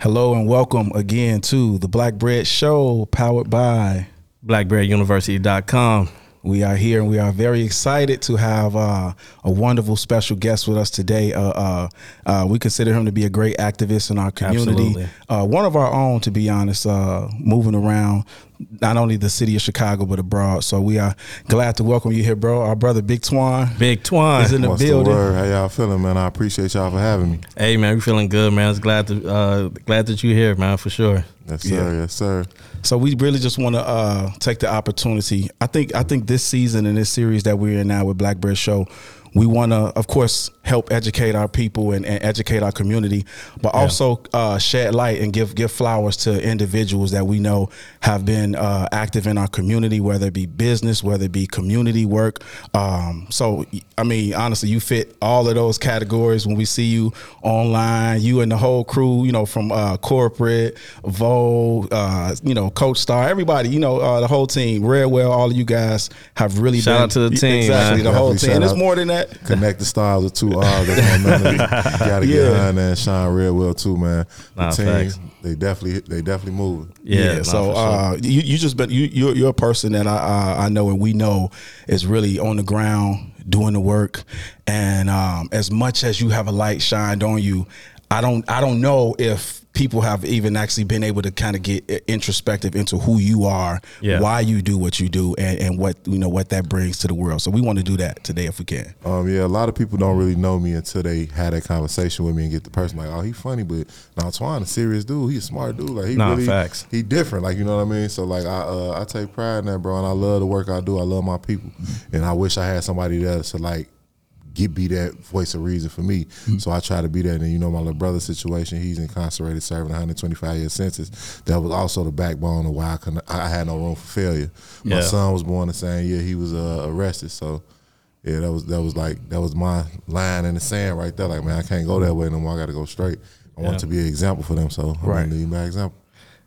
Hello and welcome again to the Black Bread Show, powered by BlackBreadUniversity.com. We are here and we are very excited to have uh, a wonderful special guest with us today. Uh, uh, uh we consider him to be a great activist in our community. Uh, one of our own, to be honest, uh, moving around not only the city of Chicago but abroad. So we are glad to welcome you here, bro. Our brother Big Twan. Big Twan is in the What's building. The How y'all feeling, man? I appreciate y'all for having me. Hey, man, we feeling good, man. I was glad to uh, glad that you're here, man, for sure. Yes, sir. Yeah. Yes, sir. So we really just want to uh, take the opportunity. I think I think this season and this series that we're in now with Black Bread Show, we want to, of course, help educate our people and, and educate our community, but yeah. also uh, shed light and give give flowers to individuals that we know have been uh, active in our community, whether it be business, whether it be community work. Um, so, I mean, honestly, you fit all of those categories when we see you online. You and the whole crew, you know, from uh, corporate, Vo, uh, you know, Coach Star, everybody, you know, uh, the whole team, Redwell, all of you guys have really shout been, out to the team, exactly man. the whole team. And it's more than that. Connect the styles of two R's. That's my memory. Gotta yeah. get behind that. shine real well too, man. The nah, team, facts. they definitely, they definitely moving. Yeah. yeah so uh, you, you just been you, you're, you're a person that I uh, I know and we know is really on the ground doing the work. And um, as much as you have a light shined on you, I don't I don't know if people have even actually been able to kind of get introspective into who you are, yeah. why you do what you do, and, and what you know what that brings to the world. So we want to do that today if we can. Um, yeah, a lot of people don't really know me until they had that conversation with me and get the person like, oh, he funny, but now Twan, a serious dude. he's a smart dude. Like he nah, really, facts. he different. Like you know what I mean. So like I uh, I take pride in that, bro, and I love the work I do. I love my people, and I wish I had somebody there to like get be that voice of reason for me. Mm-hmm. So I try to be that. And you know, my little brother situation, he's incarcerated, serving 125 year sentence. That was also the backbone of why I, could, I had no room for failure. My yeah. son was born the same year he was uh, arrested. So yeah, that was that was like that was my line in the sand right there. Like man, I can't go that way no more. I got to go straight. I yeah. want to be an example for them. So I'm right. gonna lead by example.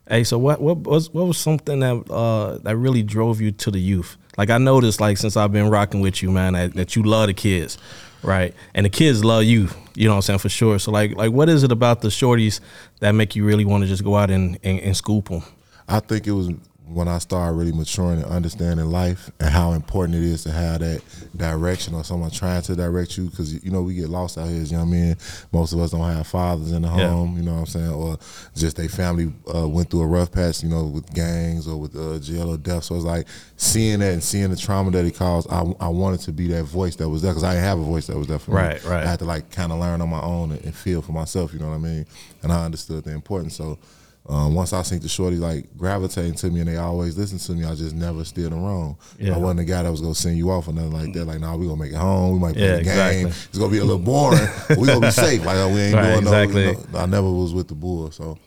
Hey, so what what was what was something that uh, that really drove you to the youth? Like I noticed, like since I've been rocking with you, man, that, that you love the kids, right? And the kids love you. You know what I'm saying for sure. So like like what is it about the shorties that make you really want to just go out and, and, and scoop them? I think it was when I started really maturing and understanding life and how important it is to have that direction or someone trying to direct you because you know we get lost out here as young men. Most of us don't have fathers in the yeah. home, you know what I'm saying, or just their family uh, went through a rough patch, you know, with gangs or with uh, jail or death. So it's like seeing that and seeing the trauma that it caused. I, I wanted to be that voice that was there because I didn't have a voice that was there for right, me. Right, I had to like kind of learn on my own and, and feel for myself. You know what I mean? And I understood the importance. So um, once I seen the shorty like gravitating to me and they always listen to me, I just never steered them wrong. Yeah. I wasn't the guy that was gonna send you off or nothing like that. Like, nah, we gonna make it home. We might play yeah, the game. Exactly. It's gonna be a little boring. we gonna be safe. Like we ain't right, doing exactly. no, you know, I never was with the bull. So,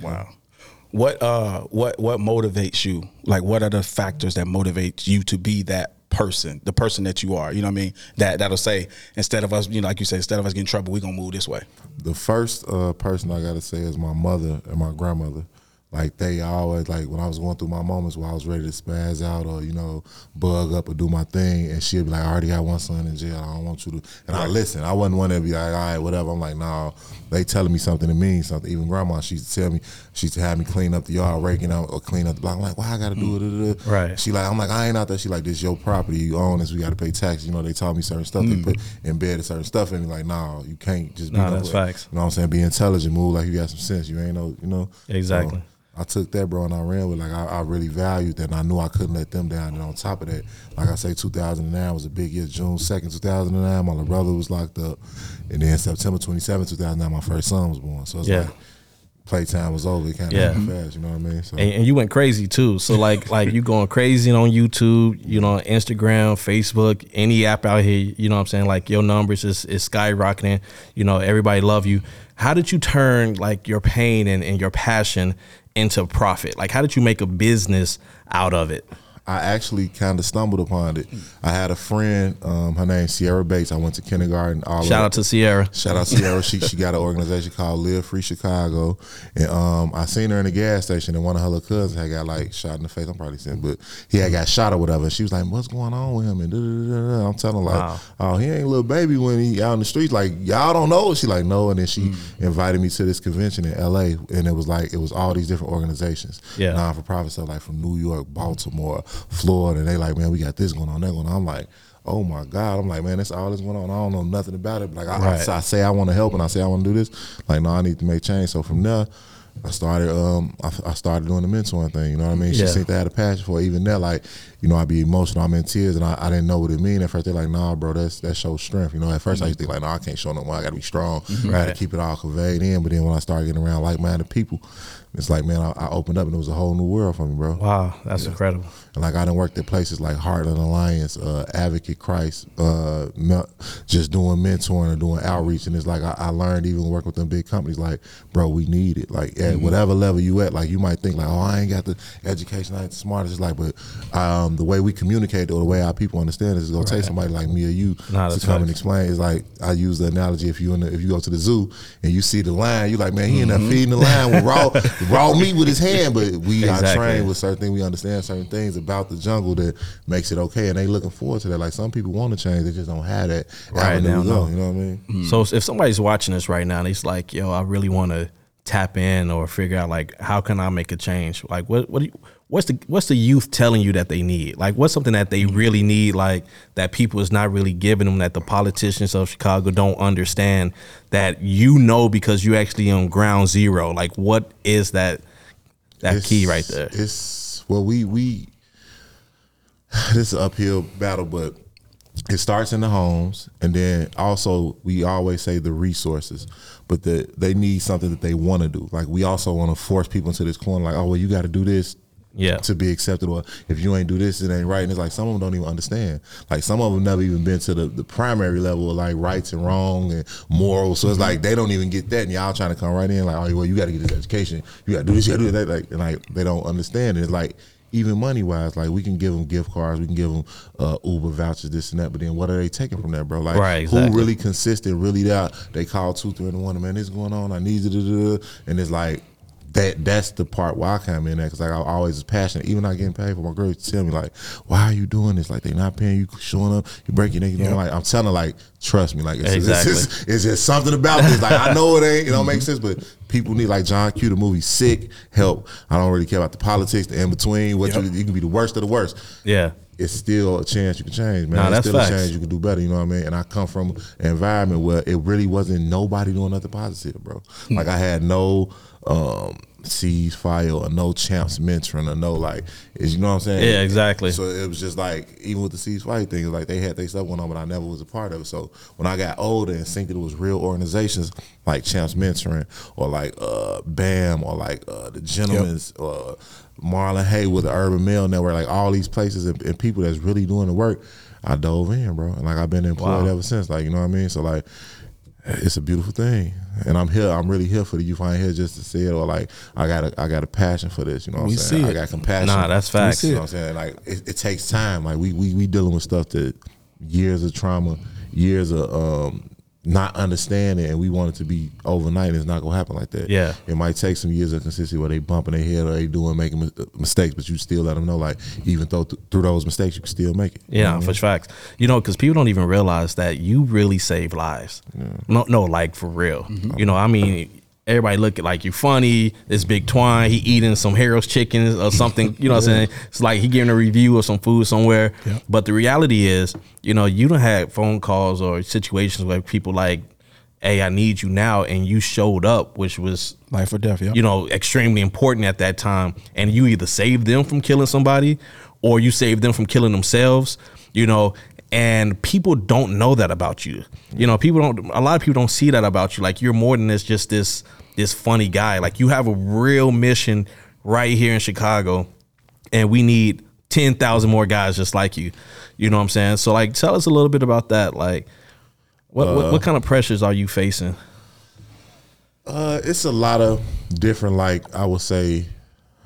wow. What uh what what motivates you? Like, what are the factors that motivate you to be that person, the person that you are. You know what I mean? That that'll say instead of us, you know, like you say, instead of us getting trouble, we're gonna move this way. The first uh, person I gotta say is my mother and my grandmother. Like they always like when I was going through my moments where I was ready to spaz out or you know bug up or do my thing, and she'd be like, "I already got one son in jail. I don't want you to." And. I listen. I wasn't one to be like, "All right, whatever." I'm like, "No." They telling me something to mean something. Even grandma, she used to tell me she used to have me clean up the yard, raking out or clean up the block. I'm like, "Why I got to do it?" Mm. Right. She like, I'm like, I ain't out there. She like, "This your property. You own this. We got to pay taxes." You know, they taught me certain stuff. Mm. They put embedded certain stuff in me. Like, "No, you can't just be no, that's facts. You know what I'm saying? Be intelligent, move like you got some sense. You ain't no, you know." Exactly. So, I took that, bro, and I ran with like I, I, really valued that, and I knew I couldn't let them down. And on top of that, like I say, 2009 was a big year. June 2nd, 2009, my little brother was locked up, and then September 27, 2009, my first son was born. So it's yeah. like playtime was over. It kind of yeah. fast, you know what I mean? So. And, and, you went crazy too. So like like you going crazy on YouTube, you know, Instagram, Facebook, any app out here. You know what I'm saying? Like your numbers is is skyrocketing. You know, everybody love you. How did you turn like your pain and, and your passion into profit? Like, how did you make a business out of it? I actually kind of stumbled upon it. I had a friend, um, her name's Sierra Bates. I went to kindergarten. All Shout out to Sierra. Shout out to Sierra. she she got an organization called Live Free Chicago, and um, I seen her in the gas station, and one of her little cousins had got like shot in the face. I'm probably saying, but he had got shot or whatever. And she was like, "What's going on with him?" And da, da, da, da. I'm telling her like, Wow. "Oh, he ain't a little baby when he out in the streets. Like y'all don't know." She like, "No," and then she invited me to this convention in L.A. and it was like it was all these different organizations, Yeah. non for profit stuff like from New York, Baltimore, Florida, and they like, "Man, we got this going on, that going on." I'm like. Oh my God! I'm like, man, that's all that's going on. I don't know nothing about it. But like, I, Right. I, I say I want to help and I say I want to do this. Like, no, I need to make change. So from there, I started. Um, I, I started doing the mentoring thing. You know what I mean? She Yeah. seemed to have a passion for it. Even that, like, you know, I'd be emotional. I'm in tears, and I, I didn't know what it mean at first. They're like, nah, bro, that's that shows strength. You know, at 1st I used to think like, nah, I can't show no more. I got to be strong. I got to keep it all conveyed in. But then when I started getting around like-minded people, it's like, man, I, I opened up, and it was a whole new world for me, bro. Wow, that's incredible. And like I done worked at places like Heartland Alliance, uh, Advocate Christ, uh, just doing mentoring and doing outreach. And it's like I, I learned even working with them big companies, like, bro, we need it. Like at Mm-hmm. whatever level you at, like you might think like, oh, I ain't got the education, I ain't the smartest. It's like, but um, the way we communicate or the way our people understand it is gonna take somebody like me or you Nah, to come and explain. It's like I use the analogy if you in the, if you go to the zoo and you see the lion, you like, man, he in Mm-hmm. there feeding the lion with raw raw meat with his hand, but we are trained with certain things. We understand certain things about the jungle that makes it okay, and they looking forward to that. Like some people want to change, they just don't have that Right, avenue they to don't go. know. You know what I mean? Mm. So if somebody's watching this right now and he's like, "Yo, I really want to tap in or figure out like how can I make a change?" Like, what what do you, what's the what's the youth telling you that they need? Like, what's something that they really need? Like that people is not really giving them that the politicians of Chicago don't understand that you know because you actually on ground zero. Like, what is that that It's- key right there? It's well, we we this is an uphill battle, but it starts in the homes, and then also we always say the resources, but the they need something that they want to do. Like we also want to force people into this corner, like, oh well, you got to do this. Yeah. To be accepted, or if you ain't do this, it ain't right. And it's like some of them don't even understand. Like some of them never even been to the, the primary level of like rights and wrong and morals. So it's mm-hmm. like they don't even get that, and y'all trying to come right in like, oh well, you got to get this education, you got to do this, you got to do that. Like and like they don't understand. And it's like even money wise, like we can give them gift cards, we can give them uh, Uber vouchers, this and that. But then what are they taking from that, bro? Like Right, exactly. who really consistent, really that they call two, three in one. man, this going on, I need you to do, and it's like. That that's the part where I come in at because like I always passionate. Even not getting paid for my girls to tell me like, why are you doing this? Like they not paying you, showing up, you break your neck. You know, like I'm telling like trust me, like it's, Exactly. it's, just, it's just something about this. Like I know it ain't, it don't make sense, but people need like John Q. The movie Sick help. I don't really care about the politics, the in between. What you, you can be the worst of the worst Yeah. it's still a chance you can change, man. Nah, it's that's still facts. a chance you can do better. You know what I mean? And I come from an environment where it really wasn't nobody doing nothing positive, bro. Hmm. Like I had no um ceasefire or no champs mentoring or no like, is you know what I'm saying? Yeah, exactly. So it was just like even with the ceasefire thing, it's like they had they stuff going on, but I never was a part of it. So when I got older and seen that it was real organizations like Champs Mentoring or like uh BAM or like uh the Gentlemen's or Marlon Haywood, the Urban Male Network, like all these places and, and people that's really doing the work, I dove in, bro. And like I've been employed Wow. ever since. Like, you know what I mean? So like it's a beautiful thing, and I'm here. I'm really here for the youth. I ain't here just to say it, or like I got a I got a passion for this. You know what We I'm saying? see I got compassion. Nah, that's facts. You know what I'm saying? Like it, it takes time. Like we we we dealing with stuff that years of trauma, years of um not understanding, and we want it to be overnight. It's not gonna happen like that. Yeah. it might take some years of consistency where they bumping their head or they doing making uh, mistakes, but you still let them know like even though th- through those mistakes you can still make it. Yeah, mm-hmm. for facts. You know, because people don't even realize that you really save lives. No, no, like for real. Mm-hmm. You know, I mean, everybody look at like you funny. This big Twan, he eating some Harold's chickens or something. You know what I'm saying? It's like he giving a review of some food somewhere. But the reality is, you know, you don't have phone calls or situations where people like, "Hey, I need you now," and you showed up, which was Life or death, yeah. you know, extremely important at that time. And you either save them from killing somebody or you save them from killing themselves, you know, and people don't know that about you. You know, people don't a lot of people don't see that about you. Like you're more than this just this this funny guy. Like you have a real mission right here in Chicago and we need 10,000 more guys just like you. You know what I'm saying? So like tell us a little bit about that. Like what what, what kind of pressures are you facing? Uh, it's a lot of different, like I would say,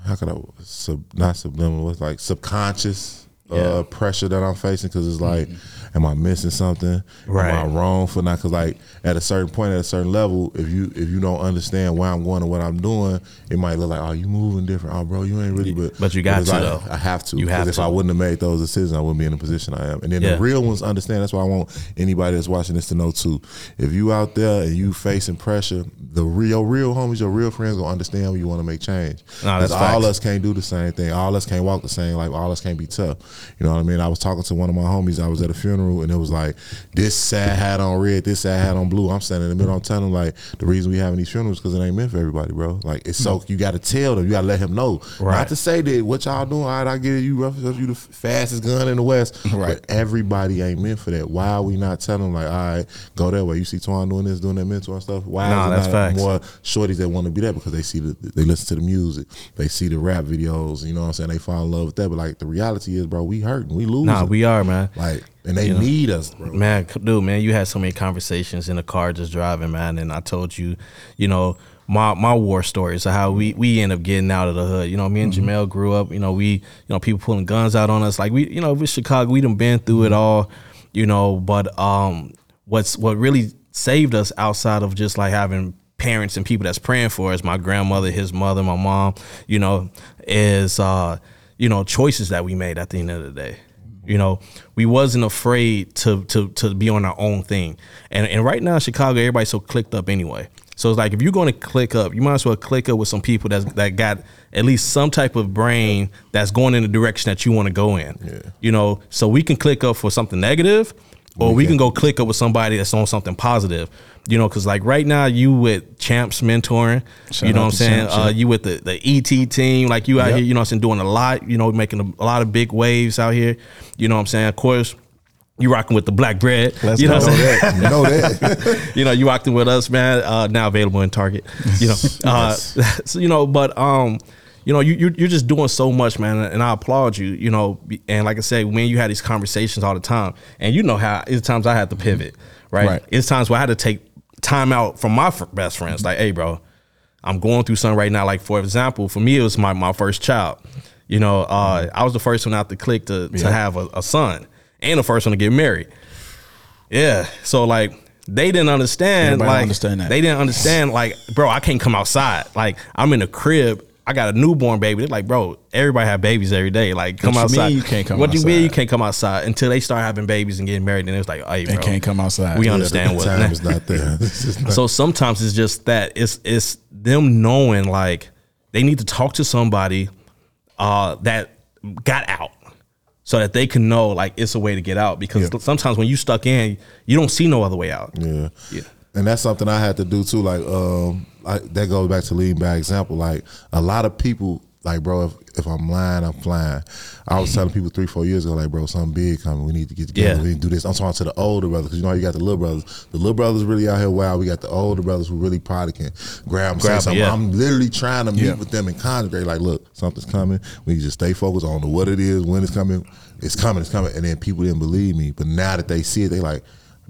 how could I sub not subliminal? It's like subconscious Yeah. uh, pressure that I'm facing because it's like, am I missing something? Right. Am I wrong for not? Because like at a certain point, at a certain level, if you if you don't understand where I'm going and what I'm doing, it might look like, oh, you moving different. Oh, bro, you ain't really. But But you got to, like, though. I have to. You have if to. I wouldn't have made those decisions, I wouldn't be in the position I am. And then Yeah. the real ones understand. That's why I want anybody that's watching this to know too. If you out there and you facing pressure, the real real homies, your real friends gonna understand when you want to make change. Nah, that's Because all us can't do the same thing. All us can't walk the same. Like all us can't be tough. You know what I mean? I was talking to one of my homies. I was at a funeral and it was like this sad hat on red, this sad hat on blue. I'm standing in the middle. I'm telling him like the reason we having these funerals because it ain't meant for everybody, bro. Like it's so you got to tell them. You got to let him know. Right. Not to say that what y'all doing. All right, I get it. You rough you the fastest gun in the west. Right. But everybody ain't meant for that. Why are we not telling them like, all right, go that way? You see Twan doing this, doing that mentor stuff. Why Nah, that's not facts. more shorties that want to be that because they see the they listen to the music, they see the rap videos. You know what I'm saying? They fall in love with that. But like the reality is, bro, we hurting, we losing. Nah, we are, man. like, and they need us, bro. Man, dude, man, you had so many conversations in the car just driving, man, and I told you, you know, my my war stories of how we we end up getting out of the hood. You know, me and Jamel grew up. You know, we you know people pulling guns out on us. Like we, you know, with Chicago, we done been through it all. You know, but um, what's what really saved us outside of just like having parents and people that's praying for us, my grandmother, his mother, my mom, you know, is uh, you know, choices that we made at the end of the day. You know, we wasn't afraid to to to be on our own thing. And and right now in Chicago, everybody's so clicked up anyway. So it's like if you're going to click up, you might as well click up with some people that's that got at least some type of brain that's going in the direction that you want to go in. Yeah. You know, so we can click up for something negative, or we can go click up with somebody that's on something positive. You know, because like right now you with Champs mentoring. Shout you know what I'm saying? Champs, uh, you with the the ET team, like you out Yep. here. You know what I'm saying? Doing a lot. You know, making a, a lot of big waves out here. You know what I'm saying? Of course. You rocking with the black bread. Let's you know go. what I'm know saying? that. You know that. you know, you rocking with us, man. Uh, now available in Target. You know, uh, so, you know, but um, you know, you you're, you're just doing so much, man, and I applaud you. You know, and like I say, when you had these conversations all the time, and you know how it's times I had to pivot, right? Right. It's times where I had to take time out from my f- best friends, like, hey, bro, I'm going through something right now. Like for example, for me, it was my my first child. You know, uh, I was the first one out the clique to to have a, a son, and the first one to get married. Yeah. So like they didn't understand Everybody like understand that. they didn't understand like bro, I can't come outside. Like I'm in a crib. I got a newborn baby. They're like, bro, everybody have babies every day. Like, come What you outside. mean you can't come What do you mean you can't come outside until they start having babies and getting married? And it's like, hey, bro, And can't come outside. We Yeah, understand what time is not there. Not- so sometimes it's just that it's it's them knowing like they need to talk to somebody uh, that got out so that they can know like it's a way to get out because sometimes when you stuck in you don't see no other way out Yeah. Yeah. And that's something I had to do too. Like, um, I, that goes back to leading by example. Like, a lot of people, like, bro, if, if I'm lying, I'm flying. I was telling people three, four years ago, like, bro, something big coming. We need to get together. Yeah. We need to do this. I'm talking to the older brothers because you know you got the little brothers. The little brothers really out here wild. We got the older brothers who really probably can grab them. Grab something. yeah. I'm literally trying to meet Yeah. with them and concentrate. Like, look, something's coming. We need to stay focused. I don't know what it is, when it's coming. It's coming. It's coming. And then people didn't believe me, but now that they see it, they like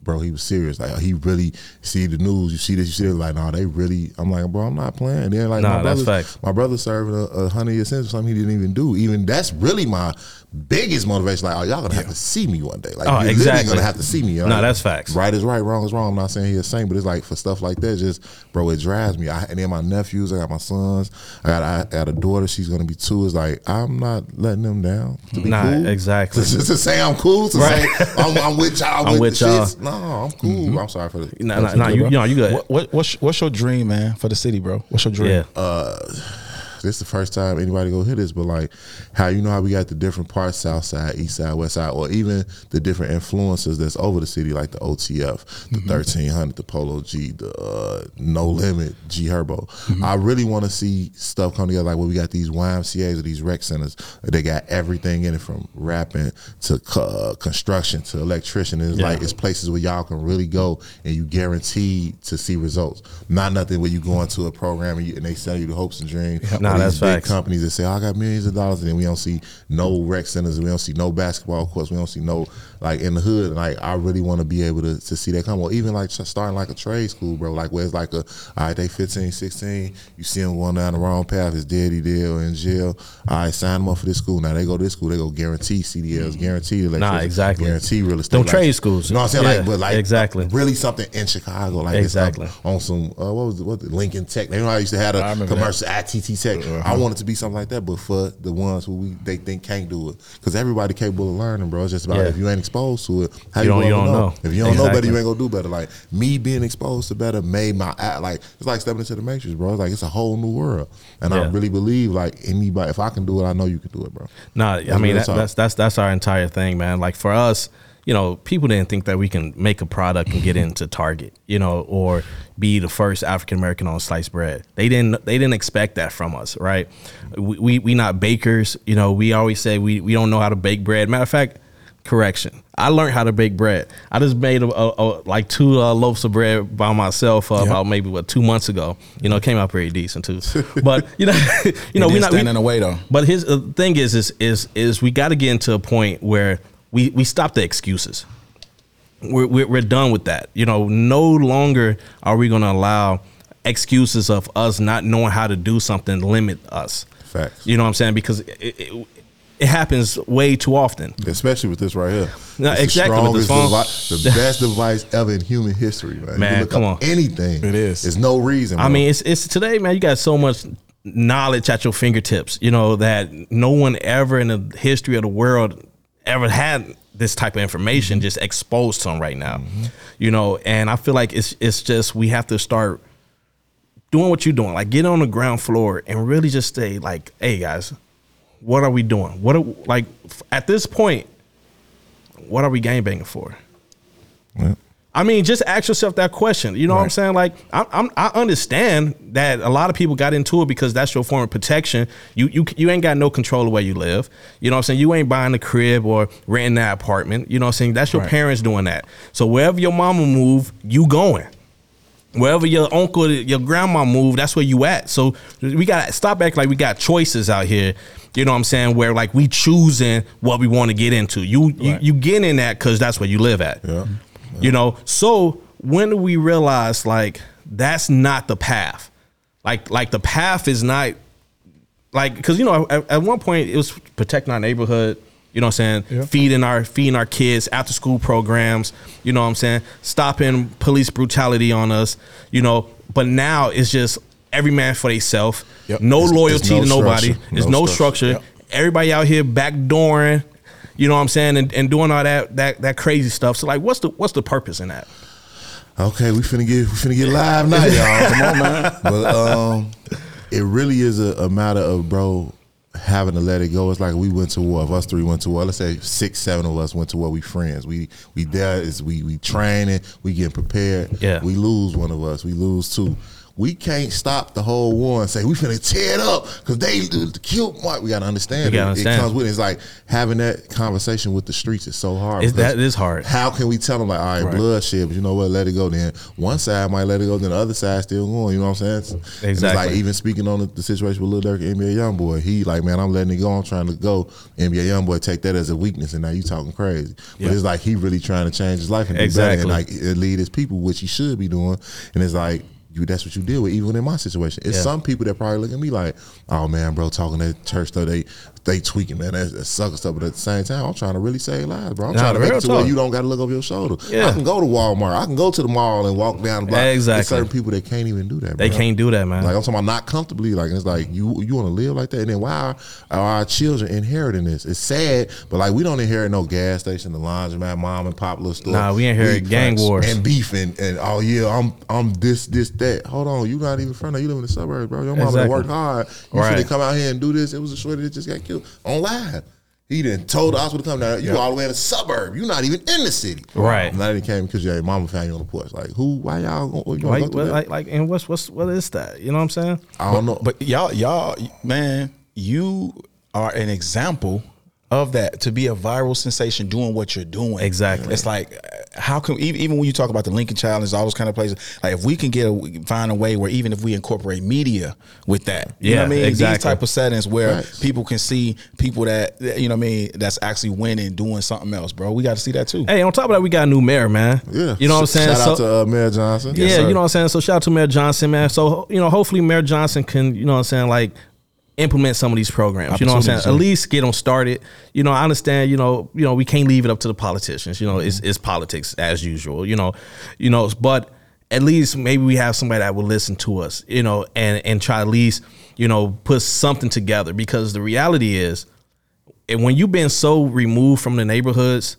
bro, he was serious. Like he really see the news. You see this, you see this. Like, no, they really. I'm like, bro, I'm not playing. Then like, Nah, my brother, my brother serving a, a hundred year sentence for something he didn't even do. Even that's really my biggest motivation. Like, oh, y'all gonna have to see me one day. Like, Oh, you're literally exactly. gonna have to see me. you know? Nah, that's facts. Right is right, wrong is wrong. I'm not saying he's a saint, but it's like for stuff like that, just bro, it drives me. I, and then my nephews, I got my sons, I got I got a daughter. She's gonna be two. It's like I'm not letting them down. To be Nah, cool. exactly. Just to say I'm cool. To Right. say I'm, I'm with y'all. I'm with, with the y'all. No, I'm cool. Mm-hmm. I'm sorry for the. nah, nah, nah, you, you know you good What, what what's what's your dream, man, for the city, bro? What's your dream? yeah uh, this is the first time anybody go hear this, but like how you know how we got the different parts, south side, east side, west side, or even the different influences that's over the city, like the OTF, the thirteen hundred, the Polo G, the uh, No Limit, G Herbo. I really want to see stuff come together, like where we got these YMCA's or these rec centers. They got everything in it from rapping to uh, construction to electrician. It's Yeah. like it's places where y'all can really go and you guaranteed to see results. Not nothing where you go into a program and, you, and they sell you the hopes and dreams. Nah, These that's big facts. companies that say, oh, "I got millions of dollars," and then we don't see no rec centers, we don't see no basketball courts, we don't see no like in the hood. Like I really want to be able to, to see that come. Or even like starting like a trade school, bro. Like where it's like a, all right, they 15, 16, you see them going down the wrong path, his daddy there or in jail. All right, sign them up for this school. Now they go to this school, they go guarantee CDLs, guarantee electricity, exactly. guarantee real estate. Them Like, trade schools. You know what I'm saying? Yeah, like, but like exactly. really something in Chicago, like it's Exactly. on some uh, what was it, what the Lincoln Tech. They know I used to have a commercial at ITT Tech. Uh-huh. I want it to be something like that, but for the ones who we they think can't do it, because everybody capable of learning, bro. It's just about Yeah. if you ain't exposed to it, how You you, don't- you don't know? know. If you don't know better, you ain't gonna do better. Like me being exposed to better made my act like it's like stepping into the matrix, bro. It's like it's a whole new world, and I really believe like anybody, if I can do it, I know you can do it, bro. Nah, I mean that, that's that's that's our entire thing, man. Like for us, you know, people didn't think that we can make a product and get into Target, you know, or be the first African American on sliced bread. They didn't they didn't expect that from us, right? We we, we not bakers, you know. We always say we we don't know how to bake bread. Matter of fact, correction. I learned how to bake bread. I just made a, a, a- like two uh, loaves of bread by myself uh, about maybe what two months ago. You know, it came out pretty decent too. But you know, you know, we're not we, standing away though. but his uh, thing is, is, is, is we got to get into a point where we, we stop the excuses. We're, we're, we're done with that. You know, no longer are we going to allow excuses of us not knowing how to do something limit us. Facts. You know what I'm saying? Because it, it, it happens way too often. Especially with this right here. No, It's exactly, The, this strongest phone. devi- the best device ever in human history, man. Man, you look come up on. anything. It is. There's no reason. I bro. mean, it's it's today, man. You got so much knowledge at your fingertips. You know that no one ever in the history of the world ever had this type of information just exposed to them right now. Mm-hmm. You know, and I feel like it's it's just we have to start doing what you're doing. Like get on the ground floor and really just stay like, hey guys, what are we doing? What are, like at this point, what are we game banging for? Yeah. I mean, just ask yourself that question. You know what I'm saying? Like, I, I'm, I understand that a lot of people got into it because that's your form of protection. You, you, you ain't got no control of where you live. You know what I'm saying? You ain't buying a crib or renting that apartment. You know what I'm saying? That's your Right. parents doing that. So wherever your mama move, you going. Wherever your uncle, your grandma move, that's where you at. So we got to stop acting like we got choices out here. You know what I'm saying? Where like we choosing what we want to get into. You you, Right. you get in that because that's where you live at. Yeah. You know, so when do we realize like that's not the path? Like like the path is not like because you know at, at one point it was protecting our neighborhood. You know what I'm saying? Yeah. Feeding our feeding our kids after school programs. You know what I'm saying? Stopping police brutality on us. You know, but now it's just every man for themselves. Yep. No There's- loyalty there's no to nobody. structure. There's No no structure. structure. Everybody out here backdooring. You know what I'm saying? And, and doing all that that that crazy stuff. So like, what's the what's the purpose in that? Okay, we finna get we finna get live now, y'all. Come on, man. But um, it really is a, a matter of bro having to let it go. It's like we went to war. If us three went to war, let's say six, seven of us went to war. We friends. We we there is we we training. We getting prepared. Yeah. We lose one of us. We lose two. We can't stop the whole war and say we finna tear it up because they killed Mark. We gotta understand. We gotta it. understand. It comes with it. It's like having that conversation with the streets is so hard. It's, that is hard. how can we tell them like, all right, Right. bloodshed, but you know what, let it go. Then one side might let it go, then the other side still going. You know what I'm saying? And It's like even speaking on the, the situation with Lil Durk and NBA YoungBoy, he like, man, I'm letting it go. I'm trying to go. NBA YoungBoy take that as a weakness, and now you talking crazy. But Yeah. it's like he really trying to change his life and Exactly. better, and like lead his people, which he should be doing. And it's like. You, that's what you deal with, even in my situation. It's Yeah. some people that probably look at me like, "Oh man, bro, talking at church though, they they tweaking, man. That's, that's sucker stuff." But at the same time, I'm trying to really save lives, bro. I'm Nah, trying to make it to where you don't got to look over your shoulder. Yeah. I can go to Walmart. I can go to the mall and walk down the block. Exactly. There's certain people that can't even do that. They bro. can't do that, man. Like I'm talking about not comfortably. Like it's like you you want to live like that, and then why are, our children inheriting this? It's sad, but like we don't inherit no gas station, the laundromat, mom and pop little store. Nah, we inherit gang wars. and beef and, and oh yeah, I'm I'm this this that. Hold on, you not even from there. You live in the suburbs, bro. Your mom Exactly. worked hard. You Right. should have come out here and do this. It was a shorty that just got killed on live. He didn't told the hospital to come down. You all the way in the suburb. You're not even in the city. Right. And then he came because your mama found you on the porch. Like who? Why y'all? Going, you Why, go through what, like, like, and what's what's what is that? You know what I'm saying? I don't know. But y'all, y'all, man, you are an example of that to be a viral sensation doing what you're doing. Exactly. It's like how come even, even when you talk about the Lincoln Challenge, all those kind of places, like if we can get a, find a way where even if we incorporate media with that, you know Yeah, what I mean? exactly. These type of settings where Facts. people can see people that you know what I mean that's actually winning doing something else, bro. We got to see that too. Hey, on top of that, we got a new mayor, man. Yeah. You know what I'm Sh- saying? Shout out to uh, Mayor Johnson. yeah, sir. you know what I'm saying. So shout out to Mayor Johnson, man. So you know, hopefully Mayor Johnson can, you know what I'm saying, like implement some of these programs. You know what I'm saying? At least get them started. You know, I understand. You know, you know, we can't leave it up to the politicians. You know, it's, mm-hmm. it's politics as usual. You know, you know, but at least maybe we have somebody that will listen to us. You know, and and try at least you know put something together because the reality is and when you've been so removed from the neighborhoods,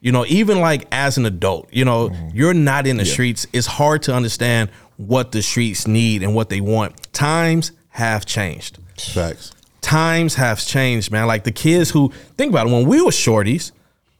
you know, even like as an adult, you know, mm-hmm. you're not in the streets. It's hard to understand what the streets need and what they want. Times have changed. Facts. Times have changed, man. Like the kids who think about it, when we were shorties,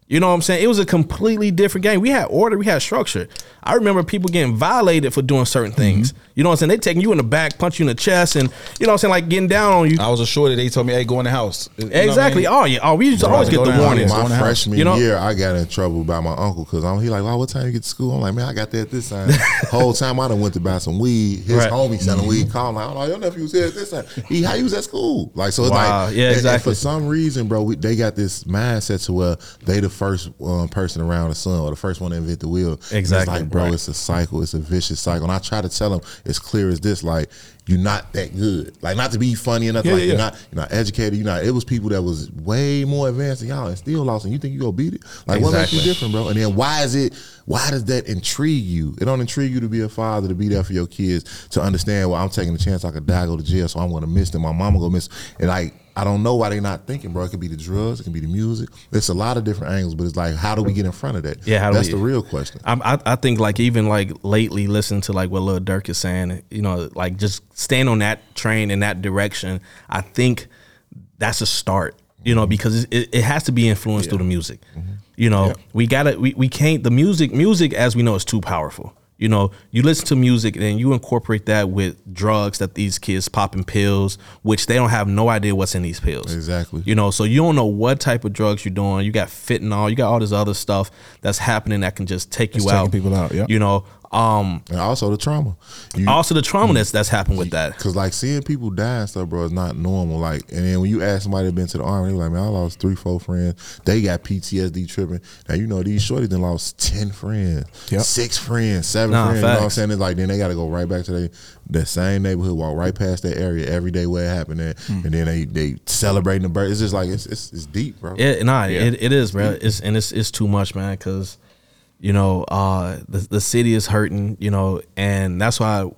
you know what I'm saying? It was a completely different game. We had order, we had structure. I remember people getting violated for doing certain mm-hmm. things. You know what I'm saying? They taking you in the back, punch you in the chest, and you know what I'm saying, like getting down on you. I was a shorty. They told me, "Hey, go in the house." You know what I exactly. mean? Oh yeah. Oh, we used to always get the down. warnings. My the house. freshman You know- year, I got in trouble by my uncle because I'm he like, "Wow, what time you get to school?" I'm like, "Man, I got there at this time." Whole time I done went to buy some weed. His Right. homie selling weed. Mm-hmm. Called like, "Oh, no, your nephew was here at this time. He how he was at school?" Like, so it's Wow. like, Yeah, and- and exactly. for some reason, bro, we, they got this mindset to where they the first um, person around the sun or the first one to invent the wheel. And It's Exactly. like, bro, Right. it's a cycle. It's a vicious cycle. And I try to tell them as clear as this, like. You're not that good. Like not to be funny or nothing. Yeah, like yeah, you're not you're not educated. You're not. It was people that was way more advanced than y'all and still lost. And you think you gonna beat it? Like what makes you different, bro? And then why is it? Why does that intrigue you? It don't intrigue you to be a father to be there for your kids to understand. Well, I'm taking a chance. I could die, go to jail, so I'm gonna miss them. My mama gonna miss. And like I don't know why they're not thinking, bro. It could be the drugs. It can be the music. It's a lot of different angles, but it's like, how do we get in front of that? Yeah, that's we- the real question. I, I I think like even like lately listening to like what Lil Durk is saying, you know, like just stand on that train in that direction. I think that's a start, you know, because it, it, has to be influenced through the music. You know, we gotta we, we can't the music music as we know is too powerful. You know, you listen to music and you incorporate that with drugs that these kids popping pills, which they don't have no idea what's in these pills. Exactly. You know, so you don't know what type of drugs you're doing. You got fentanyl, you got all this other stuff that's happening that can just take you It's out. taking people out, yeah. You know, um, And also the trauma. You, also the trauma that's that's happened with that. Cause like seeing people die and stuff, bro, is not normal. Like, and then when you ask somebody that been to the army, they like, man, I lost three, four friends. They got PTSD tripping. Now you know these shorties done lost ten friends, Yep. six friends, seven Nah, friends. You know what I'm saying? It's like then they got to go right back to the that same neighborhood, walk right past that area every day where it happened, at, Hmm. and then they they celebrating the birth. It's just like it's it's, it's deep, bro. It, nah, it, it is, bro. It's and it's it's too much, man. Because you know, uh, the the city is hurting. You know, and that's why.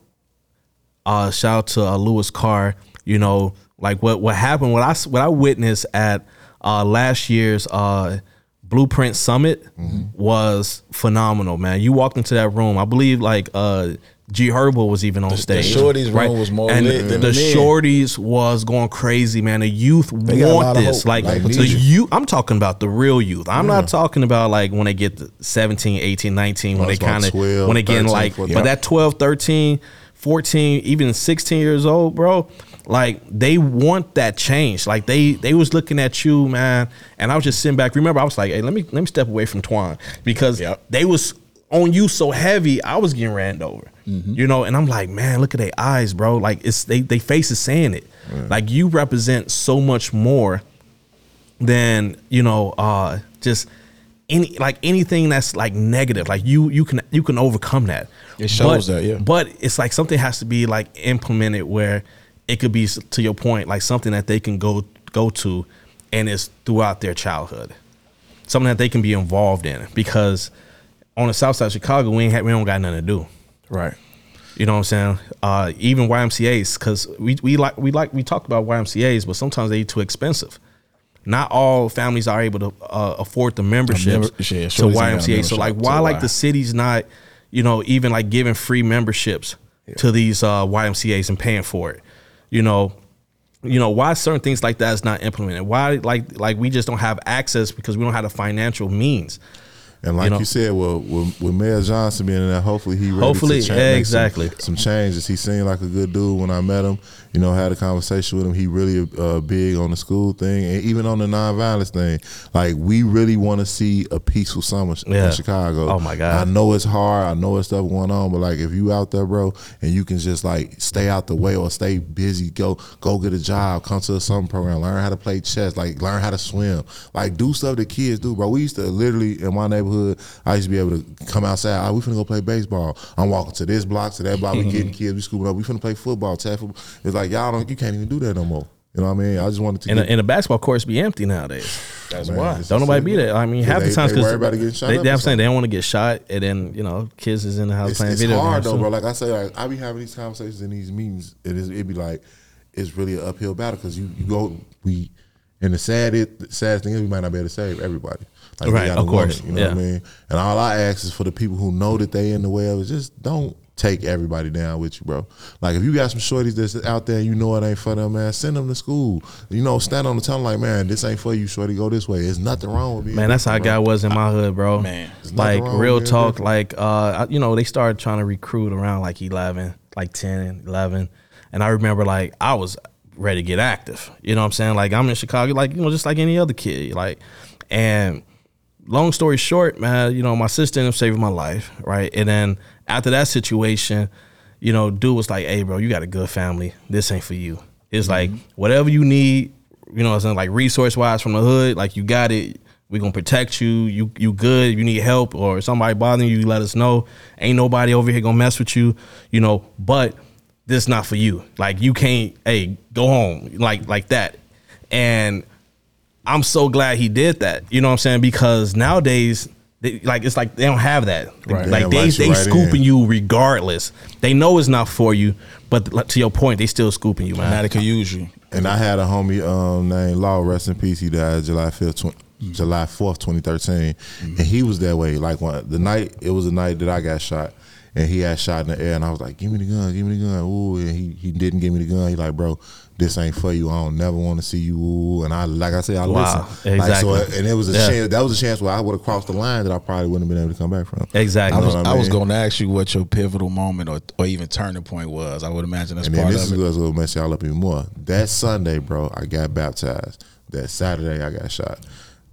Uh, shout out to uh, Lewis Carr. You know, like what what happened. What I what I witnessed at uh, last year's uh, Blueprint Summit was phenomenal, man. You walked into that room. I believe like uh, G Herbo was even on stage. shorties room was more and lit than the the shorties was going crazy, man. The youth a want this. Like, Like, the you. youth. I'm talking about the real youth. I'm not talking about like when they get to 17, 18, 19, when they kind of when they getting like, 14. but that 12, 13, 14, even 16 years old, bro. Like they want that change. Like they they was looking at you, man, and I was just sitting back. Remember, I was like, hey, let me let me step away from Twan because Yep. they was on you so heavy. I was getting ran over, you know. And I'm like, man, look at their eyes, bro. Like it's they they face is saying it. Like you represent so much more than you know uh just any like anything that's like negative like you you can you can overcome that It shows But- that, yeah. but it's like something has to be like implemented where it could be to your point like something that they can go go to and it's throughout their childhood something that they can be involved in because on the south side of chicago we ain't ha- we don't got nothing to do Right. you know what I'm saying? Uh, even YMCA's, because we, we like we like we talk about YMCA's, but sometimes they too expensive. Not all families are able to uh, afford the memberships member- yeah, to got a YMCA. So like, why like the city's not, you know, even like giving free memberships to these uh, YMCA's and paying for it? You know, you know why certain things like that is not implemented. Why like like we just don't have access because we don't have the financial means. And like You you, said, well, with, with Mayor Johnson being in there, hopefully he ready Hopefully, to yeah, make some- exactly. Some, changes. He seemed like a good dude when I met him. You know, had a conversation with him. He really uh, big on the school thing and even on the nonviolence thing. Like we really want to see a peaceful summer Yeah. in Chicago. Oh, my God. I know it's hard. I know it's stuff going on, but like if you out there, bro, and you can just like stay out the way or stay busy, go go get a job, come to a summer program, learn how to play chess, like learn how to swim, like do stuff that kids do, bro. We used to literally in my neighborhood, I used to be able to come outside. Oh, we finna go play baseball. I'm walking to this block to that block. We getting kids. We scooping up. We finna play football, tag football. It's like y'all don't. You can't even do that no more. You know what I mean? I just wanted to. And, get, the, and the basketball courts be empty nowadays. That's Man, why. Don't nobody be there. I mean, half they- the times they because about it getting shot they, up they, I'm saying they don't want to get shot, and then you know, kids is in the house it's, playing it's video hard games. though, too. bro. Like I say, like I be having these conversations in these meetings, and it's, it be like it's really an uphill battle because you, you go we and the sad it the sad thing is we might not be able to save everybody. Like we Right, gotta of course, want it, you know what I mean? And all I ask is for the people who know that they in the way of it, just don't take everybody down with you, bro. Like if you got some shorties that's out there and you know it ain't for them, man, send them to school. You know, stand on the tongue like, man, this ain't for you, shorty. Go this way. There's nothing wrong with being Man, that's how a guy was in my hood, bro. Man, like real talk. different. Like uh, you know, they started trying to recruit around like eleven, like 10, 11. and I remember like I was ready to get active. You know what I'm saying? Like I'm in Chicago, like you know, just like any other kid. Like, and long story short, man, you know, my sister ended up saving my life, right? And then after that situation, you know, dude was like, "Hey, bro, you got a good family. This ain't for you. It's mm-hmm. like whatever you need, you know, I'm saying like resource wise from the hood, like you got it. We gonna protect you. You you good. You need help or somebody bothering you, you let us know. Ain't nobody over here gonna mess with you, you know. But this not for you. Like you can't. Hey, go home. Like like that. And I'm so glad he did that. You know what I'm saying? Because nowadays, they, like it's like they don't have that. Right. Like They they they right scooping in. you regardless. They know it's not for you, but like, to your point, they still scooping you, man. Now they could use you. And I had a homie um, named Law, rest in peace. He died July fifth, tw- July fourth, twenty thirteen, and he was that way. Like when the night it was the night that I got shot, and he had shot in the air, and I was like, "Give me the gun, give me the gun." Ooh, and he he didn't give me the gun. He like, "Bro, this ain't for you. I don't never want to see you." Ooh, and I like I said, I Wow, listened. Like, so, exactly. and it was a Yeah. chance. That was a chance where I would have crossed the line that I probably wouldn't have been able to come back from. Exactly. I was, I I, was going to ask you what your pivotal moment or, or even turning point was. I would imagine that's And then part this is of it. what's gonna mess y'all up even more. That Sunday, bro, I got baptized. That Saturday, I got shot.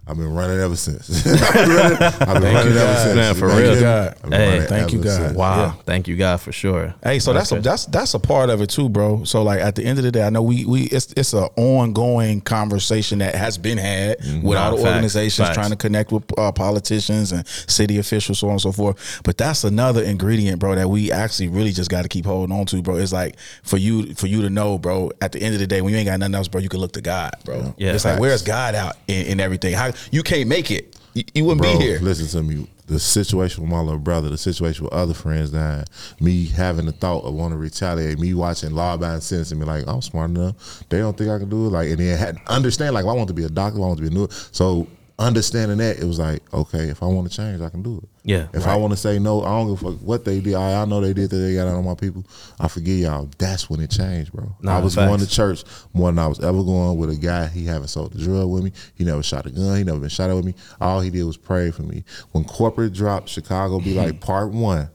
I've been running ever since. I've been running, I've been running ever God. since. Man, for Thank real. you, God. Hey, thank you, God. since. Wow. Yeah. Thank you, God, for sure. Hey, so that's, a, that's that's a part of it too, bro. So like at the end of the day, I know we we it's it's an ongoing conversation that has been had with Nah, all the facts, organizations facts. trying to connect with uh, politicians and city officials, so on and so forth. But that's another ingredient, bro, that we actually really just got to keep holding on to, bro. It's like for you for you to know, bro. At the end of the day, when you ain't got nothing else, bro, you can look to God, bro. Yeah, it's like where's God out in, in everything? How you can't make it? You, you wouldn't Bro, be here. listen to me. The situation with my little brother, the situation with other friends dying, me having the thought of want to retaliate, me watching law abiding citizens and be like, I'm smart enough. They don't think I can do it. Like, and then had, understand, like, I want to be a doctor, I want to be a new. So understanding that, it was like, okay, if I want to change, I can do it. Yeah, If I want to say no, I don't give a fuck what they did. I, I know they did that. They got out on my people. I forgive y'all. That's when it changed, bro. Nah, I was facts. going to church more than I was ever going with a guy. He haven't sold a drug with me. He never shot a gun. He never been shot at with me. All he did was pray for me. When corporate dropped, Chicago be like part one.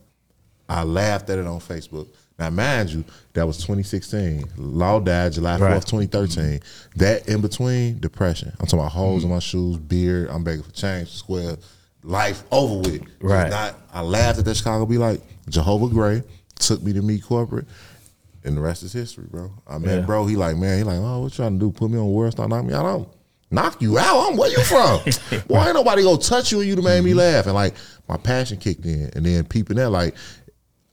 I laughed at it on Facebook. Now, mind you, that was 2016. Law died July 4th, Right. 2013. That in between, depression. I'm talking about holes in mm-hmm. my shoes, beard. I'm begging for change, square. Life over with. Right. Not, I laughed at that Chicago be like, Jehovah Gray took me to meet corporate. And the rest is history, bro. I met Yeah. bro. He like, man, he like, oh, what you trying to do? Put me on world star, knock me out. I'm knock you out. I'm where you from? Boy, ain't nobody gonna touch you and you to make me laugh. And like my passion kicked in. And then peeping that, like,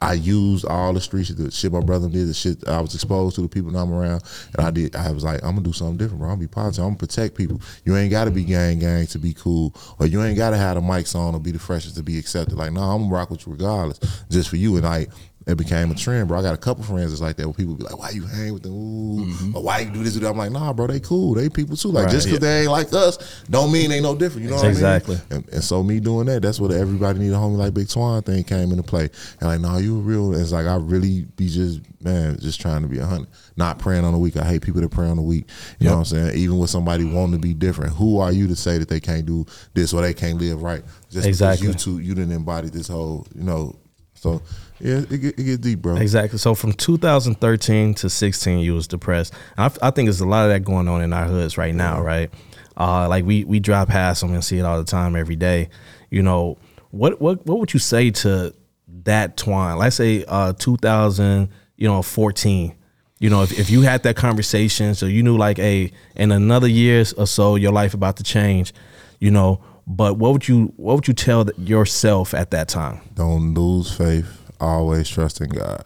I used all the streets, the shit my brother did, the shit I was exposed to, the people that I'm around, and I did. I was like, I'm gonna do something different, bro. I'm gonna be positive. I'm gonna protect people. You ain't gotta be gang gang to be cool, or you ain't gotta have the mics on or be the freshest to be accepted. Like, no, I'm gonna rock with you regardless, just for you. And like, it became a trend, bro. I got a couple friends that's like that where people be like, Why you hang with them? Mm-hmm. Ooh, or why you do this or that? I'm like, nah, bro, they cool. They people too. Like Right, just because they ain't like us, don't mean they no different. You know what Exactly. I mean? And, and so me doing that, that's what everybody need a homie like Big Twan thing came into play. And like, nah, you a real. It's like I really be just man, just trying to be a hundred, not praying on the week. I hate people that pray on the week. You know what I'm saying? Even with somebody wanting to be different, who are you to say that they can't do this or they can't live right? Just Exactly. because you two, you didn't embody this whole, you know. So yeah, it get, it get deep, bro. Exactly. So from 2013 to 16, you was depressed. I, I think there's a lot of that going on in our hoods right now, right? Uh, like we we drive past them and see it all the time, every day. You know, what what what would you say to that Twan? Let's say uh, 2000, you know, 14. You know, if, if you had that conversation, so you knew like, hey, in another years or so, your life about to change. You know, but what would you what would you tell yourself at that time? Don't lose faith. Always trust in God.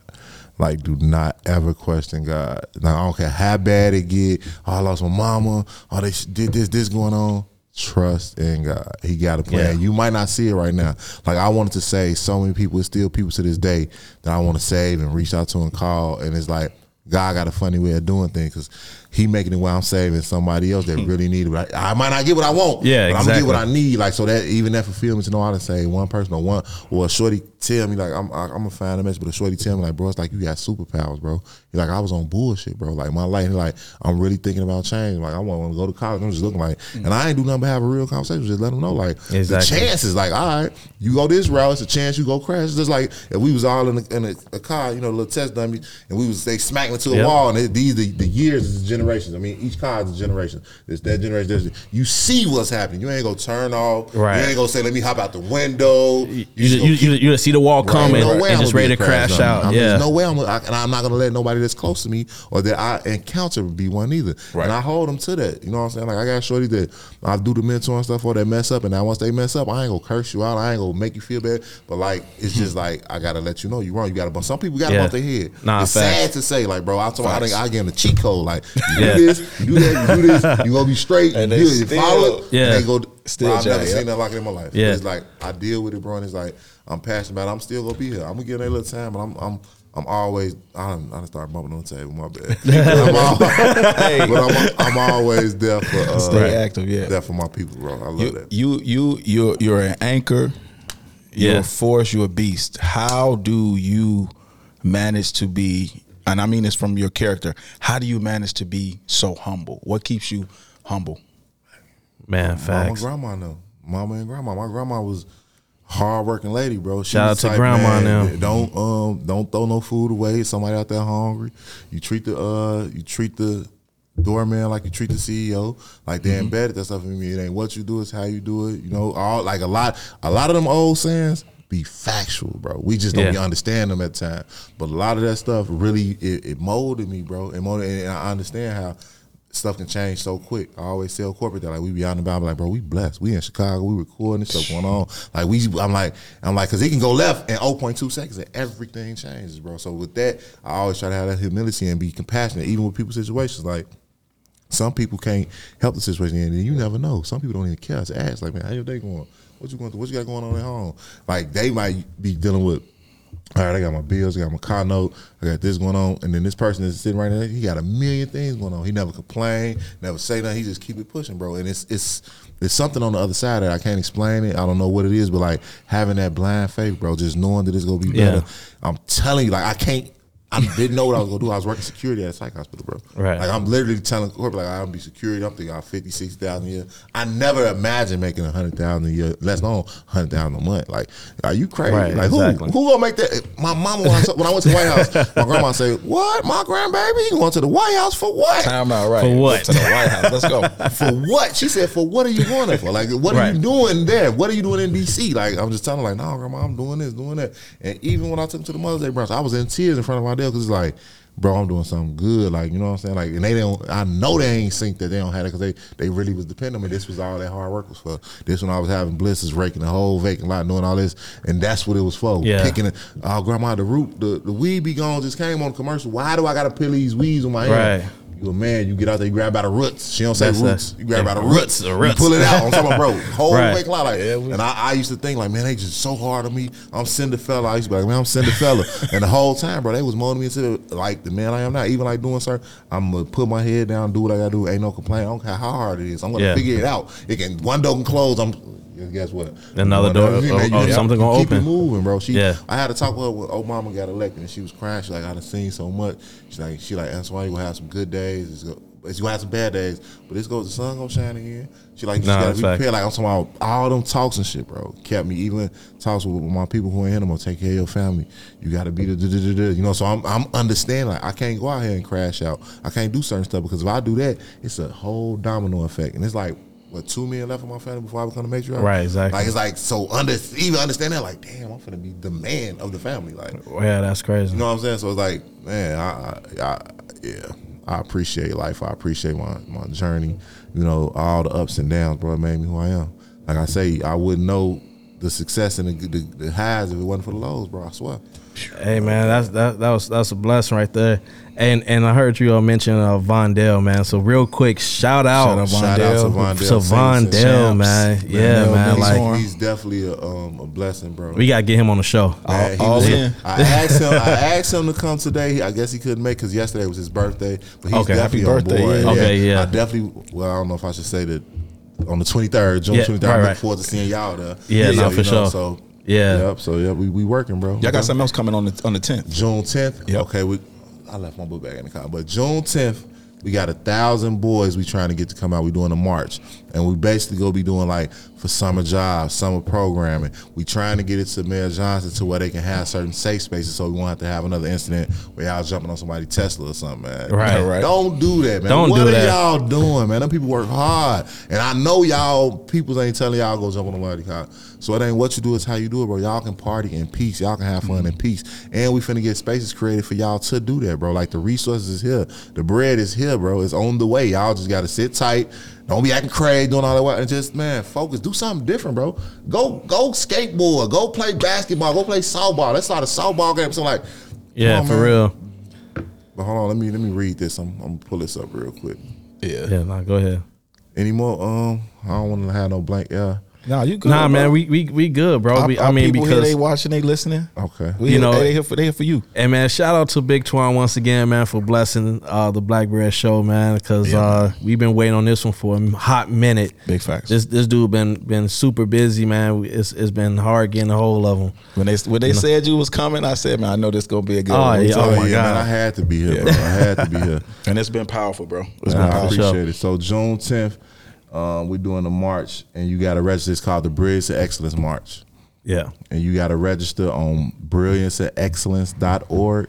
Like, do not ever question God. Now, I don't care how bad it get. Oh, I lost my mama. Oh, they did this, this going on. Trust in God. He got a plan. Yeah. You might not see it right now. Like I wanted to say, so many people, it's still people to this day that I want to save and reach out to and call. And it's like God got a funny way of doing things because He making it while I'm saving somebody else that really need it. I, I might not get what I want. Yeah, but I'm gonna get what I need. Like so that even that fulfillment to know how to say one person or one or a shorty tell me like I'm I, I'm a fan of mess, but a shorty tell me like bro, it's like you got superpowers, bro. He's like I was on bullshit, bro. Like my life, like I'm really thinking about change. Like I want to go to college. I'm just looking like, mm. and I ain't do nothing but have a real conversation. Just let them know like Exactly. the chances. Like all right, you go this route, it's a chance you go crash. It's just like if we was all in a, in a, a car, you know, little test dummy, and we was they smacking into a Yep. wall, and it, these the, the years is the generations. I mean, each car is a generation. It's that generation. This, you see what's happening. You ain't gonna turn off. Right. You ain't gonna say, "Let me hop out the window." You, just you, gonna you, keep- you, see the wall coming Ain't no way and I'm just ready to a crash out. I mean, yeah. There's no way I'm, I, and I'm not gonna let nobody that's close to me or that I encounter be one either. Right. And I hold them to that. You know what I'm saying? Like I got shorty that I do the mentor and stuff for that mess up, and now once they mess up, I ain't gonna curse you out. I ain't gonna make you feel bad. But like it's just like I gotta let you know you wrong. You gotta bump. Some people gotta Yeah. bump their head. Nah, it's facts. sad to say, like bro. I told I. I give them the cheat code. Like you Yeah. do this, you do that, you do this. You gonna be straight. And you they do it, you still- follow it. Yeah. And they go. Still Bro, I've never seen nothing like it in my life. Yeah. It's like I deal with it, bro. And it's like I'm passionate about. it. I'm still gonna be here. I'm gonna give it a little time, but I'm I'm I'm always I don't I done start bumping on the table. My bad. I'm all- but I'm, I'm always there for uh, Stay active, yeah. There for my people, bro. I love you, that. you you you're you're an anchor. You're Yeah. a force. You're a beast. How do you manage to be? And I mean this from your character. How do you manage to be so humble? What keeps you humble? Man, Mama, facts. grandma know. Mama and grandma. My grandma was hardworking lady, bro. She Shout was out to the type, grandma man, now. Don't um don't throw no food away. Somebody out there hungry. You treat the uh you treat the doorman like you treat the CEO. Like they embedded that stuff in me. It ain't what you do, it's how you do it. You know, all like a lot a lot of them old sayings be factual, bro. We just don't Yeah. be understand them at the time. But a lot of that stuff really it, it molded me, bro. It molded and I understand how stuff can change so quick. I always tell corporate that like we be out and about, like, bro, we blessed. We in Chicago, we recording this stuff going on. Like we, I'm like, I'm like, cause it can go left in 0.2 seconds and everything changes, bro. So with that, I always try to have that humility and be compassionate, even with people's situations. Like some people can't help the situation, and you never know. Some people don't even care. It's ask like, man, how your day going? What you going through? What you got going on at home? Like they might be dealing with. All right, I got my bills, I got my car note, I got this going on, and then this person is sitting right there. He got a million things going on. He never complain, never say nothing. He just keep it pushing, bro. And it's it's it's something on the other side that I can't explain it. I don't know what it is, but like having that blind faith, bro, just knowing that it's gonna be better. Yeah. I'm telling you, like I can't. I didn't know what I was gonna do. I was working security at a psych hospital, bro. Right. Like I'm literally telling corporate, like I'm gonna be security. I'm thinking I'm 50, 60,000 a year. I never imagined making a hundred thousand a year, less known hundred thousand a month. Like, are you crazy? Right, like exactly. who who gonna make that? My mama when I, went to the White House, my grandma said, "What, my grandbaby? You going to the White House for what? Time out, right? For what? To the White House. Let's go. For what?" She said, "For what are you going there for? Like, what are Right. you doing there? What are you doing in D.C.?" Like, I'm just telling her, like, "No, grandma, I'm doing this, doing that." And even when I took them to the Mother's Day brunch, I was in tears in front of my dad because it's like. Bro, I'm doing something good, like you know what I'm saying. Like, and they don't. I know they ain't think that they don't have it because they they really was depending on me. This was all that hard work was for. This when I was having blisters, raking the whole vacant lot, doing all this, and that's what it was for. Yeah. Picking it. Oh, grandma, the root, the the weed be gone just came on commercial. Why do I got to peel these weeds on my hand? Right. You You a man, you get out there, you grab by the roots. She don't say That's roots. that. You grab by Yeah, the roots, roots. You pull it out. I'm talking about, bro, whole Right. way cloud. Like, and I, I used to think, like, man, they just so hard on me. I'm Cinderfella. I used to be like, man, I'm Cinderfella. and the whole time, bro, they was molding me into like the man I am now. Even like doing certain, I'm gonna put my head down, do what I gotta do. Ain't no complaint. I don't care how hard it is. I'm gonna Yeah. figure it out. It can one door can close. I'm guess what? Another door, oh, you oh, or- or something you gonna keep it open. moving, bro. She, Yeah. I had to talk with her when Obama got elected, and she was crying. She's like, I done seen so much. She's like, she like, that's why you gonna have some good days. It's go, it's gonna have some bad days, but this goes, the sun gonna shine again. She like, you Nah, gotta be fact. prepared. Like I'm talking about all them talks and shit, bro. Kept me even talks with my people who ain't more. Take care of your family. You gotta be the, da, da, da. you know. So I'm, I'm understanding. Like I can't go out here and crash out. I can't do certain stuff because if I do that, it's a whole domino effect, and it's like. What two million left of my family before I become the matriarch? Right, exactly. Like it's like so under even understand that like damn I'm gonna be the man of the family like Yeah, that's crazy. you know what I'm saying so it's like man I, I, I yeah I appreciate life I appreciate my my journey you know all the ups and downs bro made me who I am like I say I wouldn't know the success and the, the, the highs if it wasn't for the lows bro I swear Hey man, that's that that was that's a blessing right there. And and I heard you all mention uh, Vondell, man. So real quick, shout out, Shout shout out to Vondell. Vondell to Saints and Vondell, champs. man. Yeah, Vondell man. Mixhorn. Like he's definitely a um a blessing bro we gotta get him on the show. Man, he all was- in. I asked him. I asked him to come today. I guess he couldn't make because yesterday was his birthday. But he's Okay. definitely Happy on birthday, board. yeah. Okay, yeah. I definitely. Well, I don't know if I should say that on the twenty third, June Yeah, twenty third. right, I right. look forward to seeing y'all there. Yeah, no, So, for you sure. So Yeah. yep. So yeah, we we working, bro. Y'all got something else coming on the on the tenth. June tenth. Yep. Okay, we. I left my book bag in the car, but June tenth. We got a thousand boys we trying to get to come out. We doing a march, and we basically gonna be doing like for summer jobs, summer programming. We trying to get it to Mayor Johnson to where they can have certain safe spaces, so we won't have to have another incident where y'all jumping on somebody Tesla or something, man. Right. Right. Don't do that, man. Don't what do are that. y'all doing, man? Them people work hard, and I know y'all people ain't telling y'all go jump on nobody's car. So it ain't what you do, it's how you do it, bro. Y'all can party in peace. Y'all can have fun in peace, and we finna get spaces created for y'all to do that, bro. Like the resources is here, the bread is here, bro. It's on the way. Y'all just gotta sit tight. Don't be acting crazy, doing all that, work, and just man, focus. Do something different, bro. Go, go skateboard. Go play basketball. Go play softball. Let's start a softball game. So like, Yeah, come on, for man. real. But hold on, let me let me read this. I'm, I'm gonna pull this up real quick. Yeah. Yeah, nah, go ahead. Any more? Um, I don't want to have no blank air. Nah, you good? Nah, man, we we we good, bro. Our- we, our I mean, people here, because they watching, they listening. Okay. We You here, know- they here for they here for you. And man, shout out to Big Twan once again, man, for blessing uh, the Black Bread Show, man, because uh, we've been waiting on this one for a hot minute. Big facts. This this dude been been super busy, man. It's it's been hard getting a hold of him. When they when they said you was coming, I said, man, I know this gonna be a good Oh, one. Yeah. talking Oh, my yeah, that. man, I had to be here, bro. I had to be here. And it's been powerful, bro. It's Man, been I powerful. sure. appreciate it. So June 10th, um, we're doing a march, and you got to register. It's called the Brilliance of Excellence March, Yeah. and you got to register on brillianceofexcellence.org.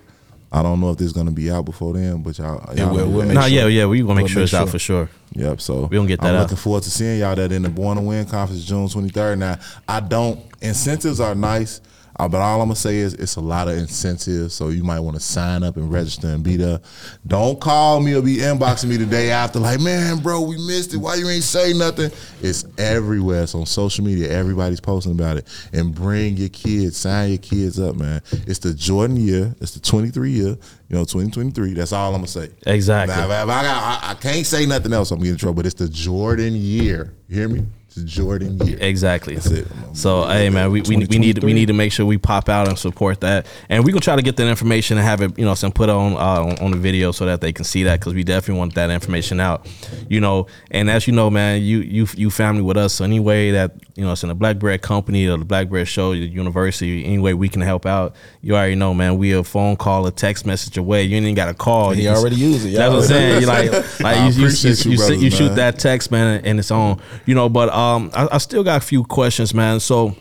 I don't know if this is gonna be out before then, but y'all, y'all. We'll make Nah, sure. yeah, yeah. We gonna make We'll sure make it's out for sure. Yep. So We gonna get that I'm out. looking forward to seeing y'all that in the Born to Win conference June 23rd. Now, I don't incentives are nice, uh, but all I'm gonna say is it's a lot of incentives. So you might want to sign up and register and be there. Don't call me or be inboxing me the day after, like, man, bro, we missed it. Why you ain't say nothing? It's everywhere. It's on social media. Everybody's posting about it. And bring your kids, sign your kids up, man. It's the Jordan year. It's the 23 year. You know, 2023. That's all I'm gonna say. Exactly. Now, I, got, I, I can't say nothing else. I'm getting in trouble. But it's the Jordan year. You hear me? It's the Jordan year. Exactly. That's it. I'm- I'm- So hey man, we, we, we need we need to make sure we pop out and support that, and we gonna try to get that information and have it you know some put on uh, on, on the video so that they can see that because we definitely want that information out, you know. And as you know, man, you you you family with us. So any way that you know it's in the Black Bread Company or the Black Bread Show, the university, any way we can help out, you already know, man. We a phone call, a text message away. You ain't even got to call. He You can- already used it. That's what I'm saying. You like, like you, you, you, you you, brothers, you shoot that text, man, and it's on. You know, but um, I, I still got a few questions, man. So.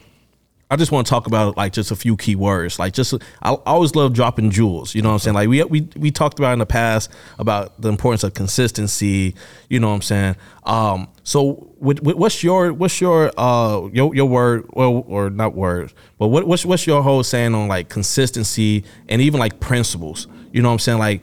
I just want to talk about like just a few key words. Like just I always love dropping jewels. You know what I'm saying? Like we we we talked about in the past about the importance of consistency. You know what I'm saying? Um, so what, what- what's your what's your uh your your word well or not word, but what what's what's your whole saying on like consistency and even like principles? You know what I'm saying? Like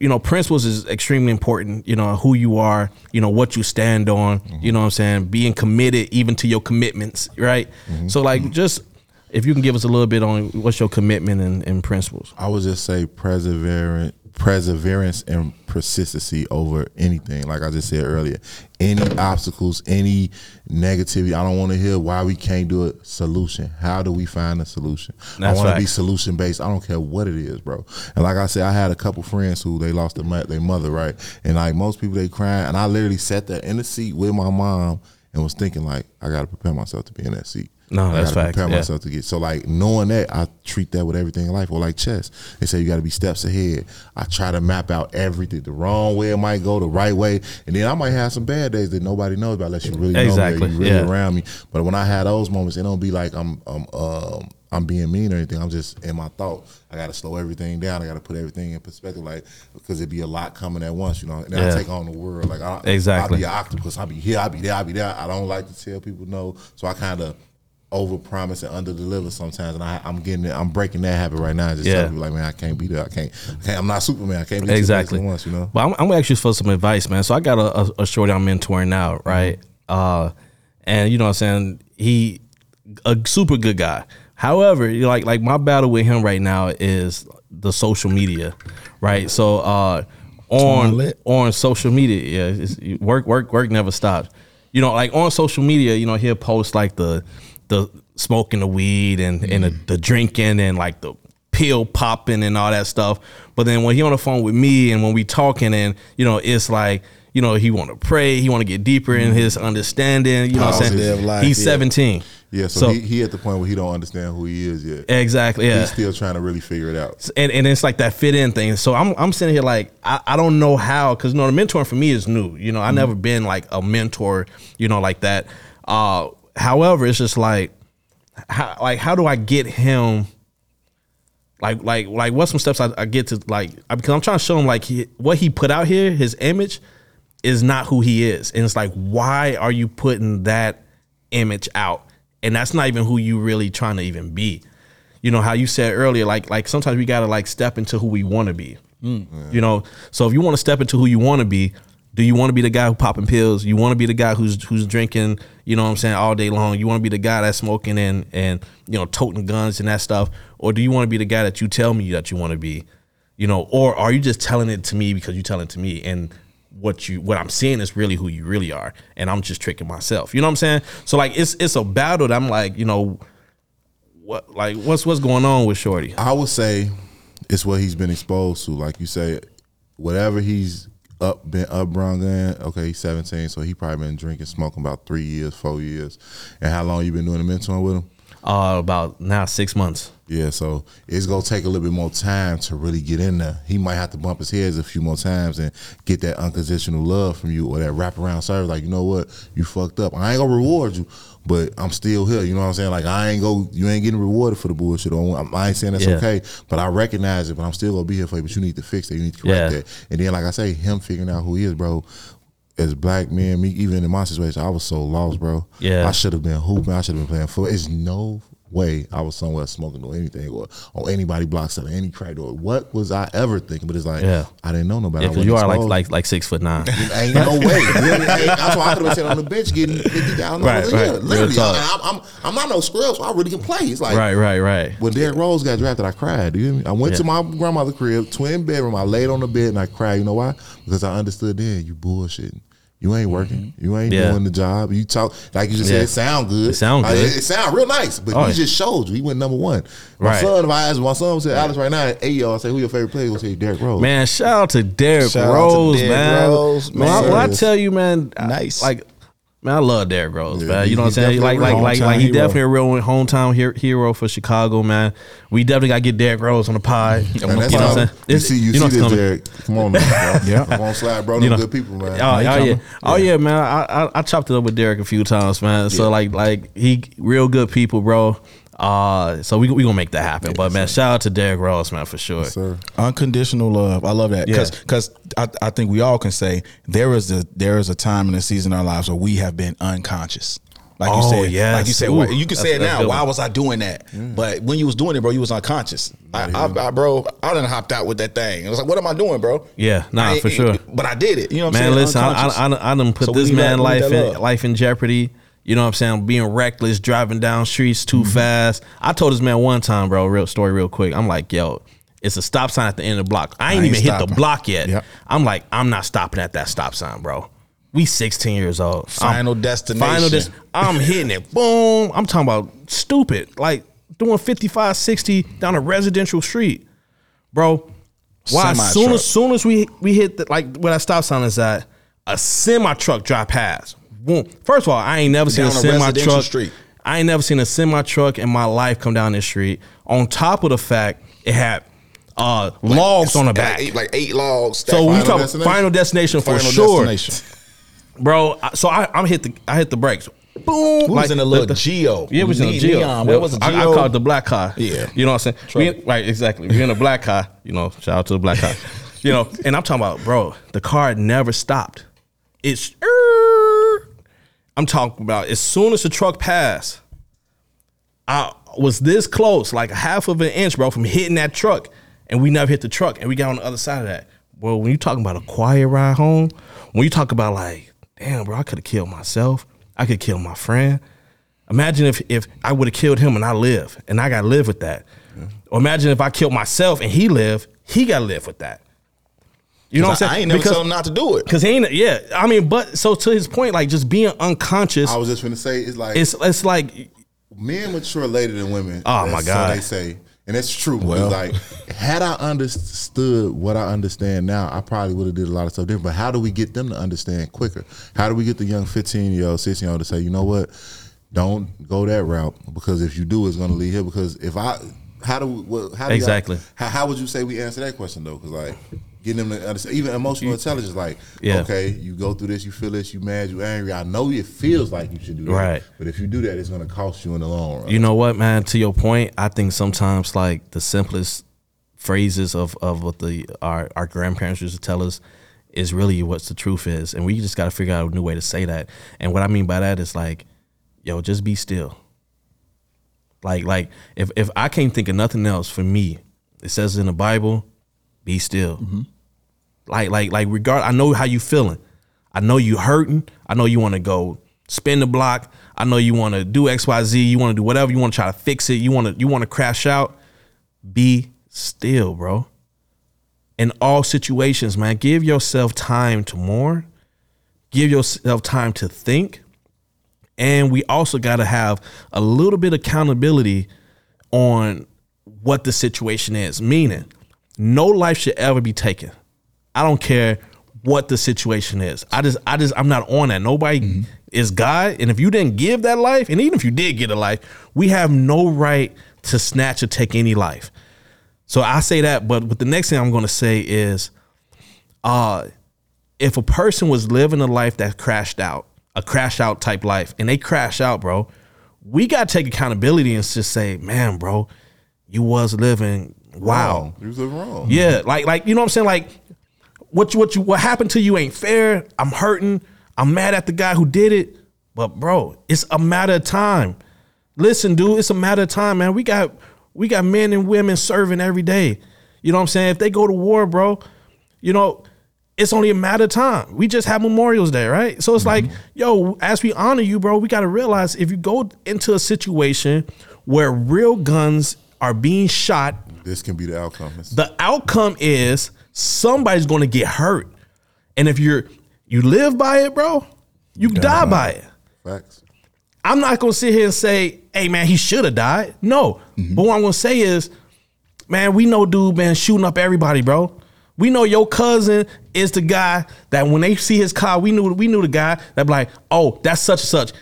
you know, principles is extremely important. You know, who you are, you know, what you stand on, mm-hmm. you know what I'm saying? Being committed even to your commitments, right? Mm-hmm. So, like, mm-hmm. just if you can give us a little bit on what's your commitment and, and principles. I would just say perseverant, perseverance and persistency over anything. Like I just said earlier, any obstacles, any negativity. I don't want to hear why we can't do it. Solution. How do we find a solution? That's I want to be solution based. I don't care what it is, bro. And like I said, I had a couple friends who they lost their, their mother, right? And like most people, they crying. And I literally sat there in the seat with my mom and was thinking like, I got to prepare myself to be in that seat. No, I that's gotta facts, Prepare yeah. myself to get so like knowing that I treat that with everything in life or like chess. They say you got to be steps ahead. I try to map out everything the wrong way it might go, the right way, and then I might have some bad days that nobody knows about unless you really know me you really yeah. around me. But when I had those moments, it don't be like I'm I'm um I'm being mean or anything. I'm just in my thought. I got to slow everything down. I got to put everything in perspective, like because it'd be a lot coming at once, you know. And then Yeah. I take on the world, like I, Exactly. I'll be an octopus. I'll be here. I'll be there. I'll be there. I don't like to tell people no, so I kind of over promise and under deliver sometimes, and I, I'm getting it. I'm breaking that habit right now. and Just Yeah. telling people like, man, I can't be there. I can't, I am not Superman. I can't be exactly. once. You know. But I'm, I'm gonna ask you for some advice, man. So I got a, a, a shorty I'm mentoring now, right? Uh, and you know what I'm saying he a super good guy. However, you know, like like my battle with him right now is the social media, right? So uh, on on social media, yeah, work work work never stops. You know, like on social media, you know, he'll post like the the smoking the weed and and the, the drinking and like the pill popping and all that stuff. But then when he on the phone with me and when we talking and you know, it's like you know he want to pray, he want to get deeper in his understanding. You know what I'm saying? life, He's yeah. 17. Yeah. So, he, he at the point where he don't understand who he is yet. Exactly. Yeah. He's still trying to really figure it out. and, and it's like that fit in thing. So I'm I'm sitting here like I, I don't know how because you know the mentoring for me is new. You know I never been like a mentor. You know like that. Uh, however, it's just like how like how do I get him? Like like like what some steps I, I get to like I- because I'm trying to show him like he, what he put out here his image is not who he is. And it's like why are you putting that image out? And that's not even who you really trying to even be. You know how you said earlier like like sometimes we gotta like step into who we want to be mm. you know so if you want to step into who you want to be do you want to be the guy who popping pills? You want to be the guy who's who's drinking you know what i'm saying all day long? You want to be the guy that's smoking and and you know toting guns and that stuff? Or do you want to be the guy that you tell me that you want to be? You know or are you just telling it to me because you telling it to me? And what you what i'm seeing is really who you really are and i'm just tricking myself. You know what i'm saying? So like it's it's a battle that i'm like you know what like what's what's going on with shorty? I would say it's what he's been exposed to. Like you say, whatever he's up been upbrung in. Okay, he's 17, so he probably been drinking, smoking about three years, four years. And how long you been doing the mentoring with him? Uh about now six months Yeah, so it's gonna take a little bit more time to really get in there. He might have to bump his heads a few more times and get that unconditional love from you or that wraparound service. Like, you know what, you fucked up. I ain't gonna reward you, but I'm still here. You know what I'm saying? Like, I ain't go. You ain't getting rewarded for the bullshit. I ain't saying that's Yeah. okay, but I recognize it. But I'm still gonna be here for you. But you need to fix that. You need to correct Yeah. that. And then, like I say, him figuring out who he is, bro. As black men, me even in my situation, I was so lost, bro. Yeah. I should have been hooping. I should have been playing football. It's no way I was somewhere smoking or anything or on anybody block selling any crack or what was I ever thinking? But it's like Yeah. I didn't know nobody. yeah you are like like like six foot nine Ain't no way. Really, ain't- that's why I could have been sitting on the bench getting fifty thousand Right, dollars right. a year. Literally. I, I'm, I'm I'm not no scrub, so I really can play. It's like right right right when Derrick Rose got drafted, I cried. You? I went to my grandmother's crib, twin bedroom. I laid on the bed and I cried. You know why? Because I understood then you bullshitting. You ain't working. You ain't Mm-hmm. Yeah. doing the job. You talk like you just Yeah. said. It sound good. It sound Like, good. it, it sound real nice. But Oh, he yeah. just showed you. He went number one. My Right. son, if I asked my son, said Alex right now, hey y'all say who your favorite player? He gonna say Derrick Rose. Man, shout out to Derrick Shout out to Rose, Derrick man. Rose, man. I- man. When I tell you, man, I- Nice. like, man, I love Derrick Rose, Yeah, man. You know what I'm saying? Like, definitely like, a like, like, he hero. definitely a real hometown hero, hero for Chicago, man. We definitely got to get Derrick Rose on the pod. You know what I'm saying? you see you, know see this. Derrick. Come on, man, bro. Yeah. Come on, slide, bro. You know. good people, man. Oh, oh yeah, coming. oh yeah, man. I, I I chopped it up with Derrick a few times, man. So like like he real good people, bro. Uh, so we we gonna make that happen. but man, shout out to Derrick Rose, man, for sure. sir. Unconditional love. I love that because Yeah. I, I think we all can say there is a there is a time in the season in our lives where we have been unconscious. Like you Oh, said, yes. like you said, Ooh, you can say it now. Why was I doing that? But when you was doing it, bro, you was unconscious. I, I, I, bro, I done hopped out with that thing. It was like, what am I doing, bro? Yeah, nah, I for sure. But I did it. You know what I'm Man, saying? listen, I, Unconscious. I, I, I done put So this man that- life in life in jeopardy. You know what I'm saying? Being reckless, driving down streets too Mm-hmm. fast. I told this man one time, bro, real story, real quick. I'm like, yo, It's a stop sign at the end of the block. I ain't, ain't even hit the block yet. Yep. I'm like, I'm not stopping at that stop sign, bro. We 16 years old. I'm- Final destination. Final des- I'm hitting it. Boom. I'm talking about stupid. Like doing 55, 60 down a residential street. Bro, why as soon as soon as we we hit the, like where that stop sign is at, a semi truck drive past. Boom. First of all, I ain't never seen a semi truck. street. I ain't never seen a semi truck in my life come down this street. On top of the fact it had uh, logs on the back. Eight, like eight logs. so we talk destination? final destination for Final sure, destination. bro. So I, I'm hit the I hit the brakes. Boom. We was in a little Geo. Yeah, it was in a Geo. neon. Was a I, I Geo? call it the black car. Yeah. You know what I'm saying? We, right, exactly. We're in a black car. You know, shout out to the black car. you know, and I'm talking about, bro, the car never stopped. It's I'm talking about as soon as the truck passed, I was this close, like a half of an inch, bro, from hitting that truck. And we never hit the truck. And we got on the other side of that. Bro, when you talking about a quiet ride home, when you talk about like, damn, bro, I could have killed myself. I could kill my friend. Imagine if if I would have killed him and I live, and I got to live with that. Or imagine if I killed myself and he lived, he got to live with that. You know what I'm saying? I ain't never told him not to do it. Cause he ain't, yeah. I mean, but so to his point, like just being unconscious, I was just gonna say it's like it's it's like men mature later than women. Oh, my God. So they say, and it's true. Well. Well, like had I understood what I understand now, I probably would have did a lot of stuff different. But how do we get them to understand quicker? How do we get the young fifteen year old, sixteen year old to say, you know what, don't go that route because if you do, it's going to lead here. Because if I, how do we, what, how do y'all- Exactly. how, how would you say we answer that question though? Because like. Getting them to understand, even emotional intelligence, like, Yeah. okay, you go through this, you feel this, you mad, you angry. I know it feels like you should do that, Right. But if you do that, it's going to cost you in the long run. You know what, man? To your point, I think sometimes like the simplest phrases of, of what the our, our grandparents used to tell us is really what the truth is. And we just gotta figure out a new way to say that. And what I mean by that is like, yo, just be still. Like like if if I can't think of nothing else for me, it says in the Bible, be still. Mm-hmm. Like like like regard I know how you feeling. I know you hurting. I know you want to go spin the block. I know you want to do XYZ. You want to do whatever. You want to try to fix it. You want to you want to crash out. Be still, bro. In all situations, man, give yourself time to mourn. Give yourself time to think. And we also got to have a little bit of accountability on what the situation is. Meaning, no life should ever be taken. I don't care what the situation is. I just, I just, I'm not on that. Nobody is God, and if you didn't give that life, and even if you did get a life, we have no right to snatch or take any life. So I say that, but what the next thing I'm going to say is, uh, if a person was living a life that crashed out, a crash out type life, and they crash out, bro, we got to take accountability and just say, man, bro, you was living wow. You was living wrong. Yeah, like like you know what I'm saying? Like what you, what you what happened to you ain't fair. I'm hurting. I'm mad at the guy who did it. But bro, it's a matter of time. Listen, dude, it's a matter of time, man. We got we got men and women serving every day. You know what I'm saying? If they go to war, bro, you know, it's only a matter of time. We just have Memorials Day, right? So it's like, mm-hmm. yo, as we honor you, bro, we got to realize if you go into a situation where real guns are being shot This can be the outcome. The outcome is somebody's going to get hurt. And if you're you live by it bro you die by it. Facts. i'm not going to sit here and say hey man he should have died. No. Mm-hmm. But what i'm going to say is man we know dude man shooting up everybody bro. We know your cousin is the guy that when they see his car we knew we knew the guy that be like oh that's such and such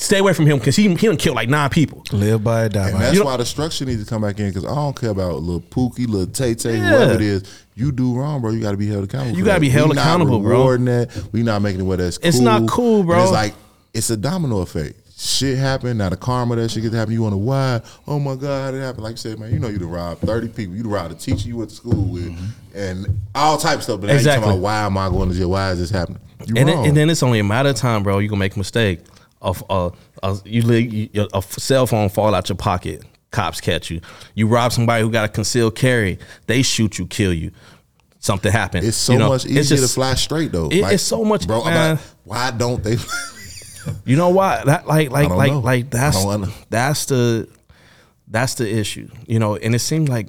stay away from him because he, he done killed like nine people Live by it, die And by it. that's You why the structure needs to come back in because I don't care about little Pookie, little Tay Tay, Yeah. whoever it is. You do wrong, bro. You got to be held accountable. You gotta be held We not accountable, bro. rewarding That. We not making it where that's cool. It's not cool, And bro. it's like it's a domino effect. Shit happened. Now the karma that shit gets to happen. You wonder why? Oh my god, how did it happen? Like you said, man, you know you done robbed thirty people. You done robbed a teacher you went to school with, and all types of stuff. But now Mm-hmm. Exactly. you talking about why am I going to jail? Why is this happening? You and then, wrong. and then it's only a matter of time, bro. You gonna make a mistake. Of uh, uh, you, you a cell phone fall out your pocket. Cops catch you. You rob somebody who got a concealed carry. They shoot you, kill you. Something happened. it's so You know, much it's easier just- to fly straight though. It- it's so much- bro. Man. like, why don't they? You know why? That like like like know. like that's I don't know. that's the that's the issue. You know, and it seemed like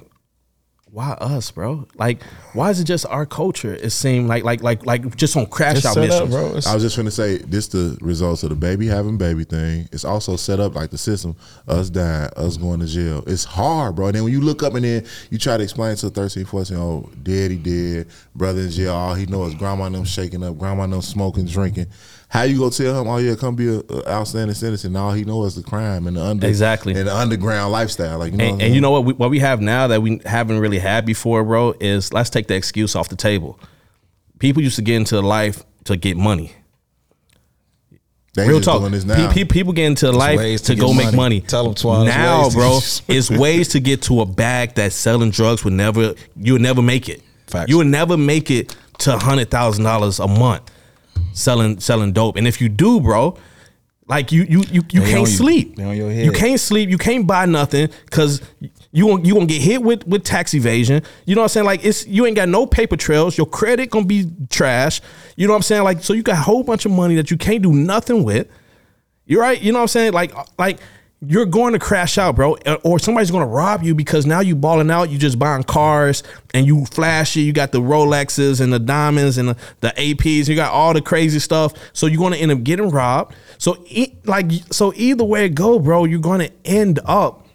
why us, bro? Like, why is it just our culture? It seemed like like like like just on crash It's out set up, bro. It's- I was just gonna say this the results of the baby having baby thing. It's also set up like the system, us dying, us going to jail. It's hard, bro. And then when you look up and then you try to explain to a 13, 14 year old, daddy dead, brother in jail, all he knows is grandma and them shaking up, grandma and them smoking, drinking. How you gonna tell him, oh yeah, come be an a outstanding citizen? All he knows is the crime and the under Exactly. and the underground lifestyle. Like you know, what I'm And, and you know what? We, what we have now that we haven't really had before, bro, is let's take the excuse off the table. People used to get into life to get money. They Real talk. doing this now. Pe- pe- people get into life ways to, to go get make money. Tell them Twan, it's now, ways bro, it's ways to get to a bag that selling drugs would never. You would never make it. Facts. You would never make it to hundred thousand dollars a month selling selling dope. And if you do, bro, like you you you, you They can't you. sleep. Head. You can't sleep. You can't buy nothing because you won't you gonna get hit with with tax evasion. You know what I'm saying? Like it's you ain't got no paper trails. Your credit gonna be trash. You know what I'm saying? Like so you got a whole bunch of money that you can't do nothing with. You're right. You know what I'm saying? Like uh, like you're going to crash out, bro, or somebody's going to rob you because now you balling out. You just buying cars and you flashy. You got the Rolexes and the diamonds and the, the APs. You got all the crazy stuff. So you're going to end up getting robbed. So e- like so either way it go, bro, you're going to end up.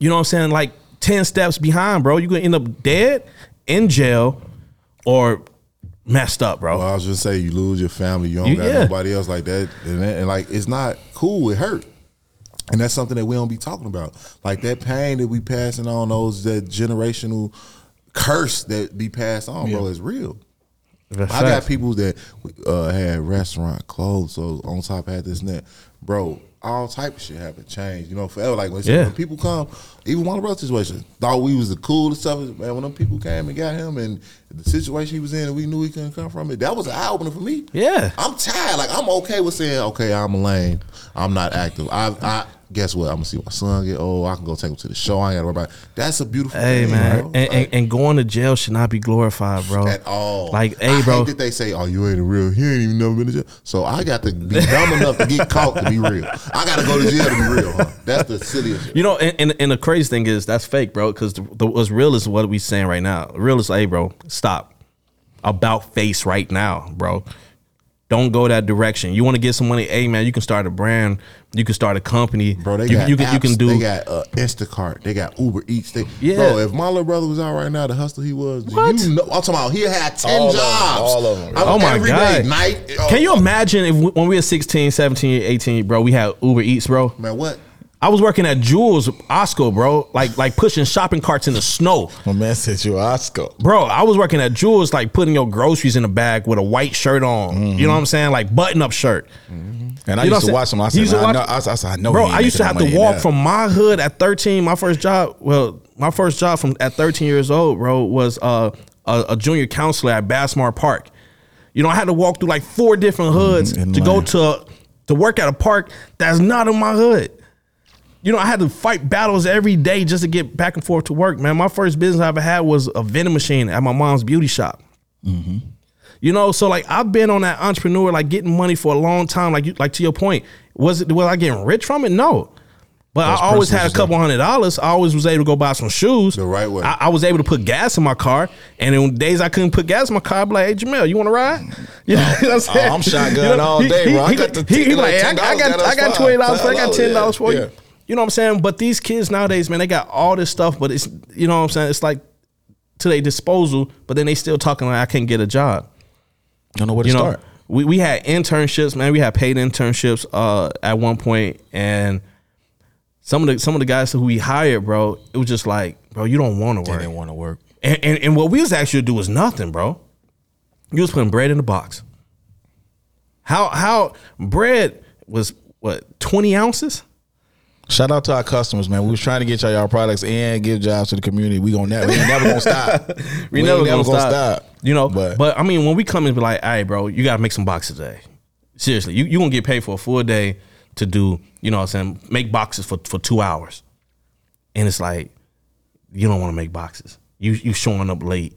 You know what I'm saying? Like ten steps behind, bro. You're going to end up dead in jail or messed up, bro. Well, I was just say you lose your family, you don't You- got yeah. nobody else like that, and, that- and like it's not cool. It hurt, and that's something that we don't be talking about. Like that pain that we passing on, those that generational curse that be passed on, bro, is real. That's I got people that uh, had restaurant clothes, so on top had this and that, bro. All type of shit happened, changed, you know, forever. Like when, Yeah. when people come, even one of our situation, thought we was the coolest stuff. Man, when them people came and got him, and the situation he was in, and we knew he couldn't come from it. That was an eye opener for me. Yeah. I'm tired. Like I'm okay with saying, okay, I'm a lame. I'm not active. I, I guess what? I'm gonna see my son get old. I can go take him to the show. I ain't gotta worry about. It. That's a beautiful. Hey thing, man, bro. and, and, and going to jail should not be glorified, bro. at all. Like, I hey, bro, hate that they say, "Oh, you ain't a real." He ain't even never been to jail. So I got to be dumb enough to get caught to be real. I got to go to jail to be real. Huh? That's the silliest. You know, and, and, and the crazy thing is that's fake, bro. Because the, the, what's real is what we saying right now. Real is, hey, bro, stop. About face right now, bro. Don't go that direction. You want to get some money? Hey, man, you can start a brand. You can start a company, Bro, they you, got you can you apps, can do. They got uh, Instacart. They got Uber Eats. They, Yeah. Bro, if my little brother was out right now, the hustler he was, do What? you know? I'm talking about he had ten All of 'em, jobs. all of them. Bro. Oh my every God. day, night. oh, can you imagine if we, when we were 16, 17, 18, bro, we had Uber Eats, bro? man? What? I was working at Jules Osco, bro, like like pushing shopping carts in the snow. My man said you Oscar. Bro, I was working at Jules, like putting your groceries in a bag with a white shirt on. You mm-hmm. know what I'm saying? Like button up shirt. Mm-hmm. And I You used to watch him. I said, I know, I, I said, I know Bro, I used to have to walk from my hood at 13. My first job, well, my first job from at 13 years old, bro, was uh, a, a junior counselor at Bessemer Park. You know, I had to walk through like four different mm-hmm. hoods in to go to to work at a park that's not in my hood. You know, I had to fight battles every day just to get back and forth to work, man. My first business I ever had was a vending machine at my mom's beauty shop. Mm-hmm. You know, so like I've been on that entrepreneur, like getting money for a long time. Like you, like to your point, was it was I getting rich from it? No, but I always had a couple hundred dollars. I always was able to go buy some shoes The right way. I, I was able to put gas in my car, and on days I couldn't put gas in my car, I'd be like, "Hey Jamel, you want to ride?" Mm. You know oh, what I'm saying? Oh, I'm shotgun all day, bro. I He, got the he, he like, like "Hey, I, I $10, got, I got twenty dollars for. I got $5, ten dollars for yeah. you. You know what I'm saying? But these kids nowadays, man, they got all this stuff, but it's you know what I'm saying. It's like to their disposal, but then they still talking like I can't get a job. Don't know where to You know, start. we, we had internships, man. We had paid internships uh, at one point, and some of the some of the guys who we hired, bro, it was just like, bro, you don't want to They work. didn't want to work. And, and and what we was actually do was nothing, bro. You was putting bread in the box. How how bread was what twenty ounces? Shout out to our customers, man. We was trying to get y'all y'all products and give jobs to the community. We gonna never, we never gonna stop. We, ain't never, gonna, stop. You know, But- but, I mean, when we come and be like, "Hey, bro, you gotta make some boxes today." Seriously, you you gonna get paid for a full day to do, you know, what I'm saying, make boxes for for two hours, and it's like, you don't want to make boxes. You you showing up late.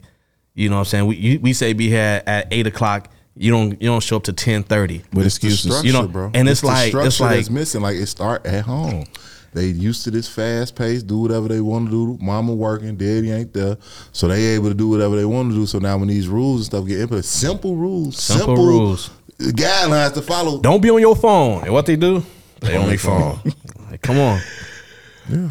You know what I'm saying? We you, we say be here at eight o'clock. You don't you don't show up to ten thirty. with It's excuses. You know, bro. and it's the like- it's structure like- that's missing. Like it start at home. They used to this fast pace, do whatever they want to do. Mama working, daddy ain't there, so they able to do whatever they want to do. So now when these rules and stuff get implemented, simple rules, Simple simple, rules. guidelines to follow. Don't be on your phone. And what they do? They on their phone. Like, come on.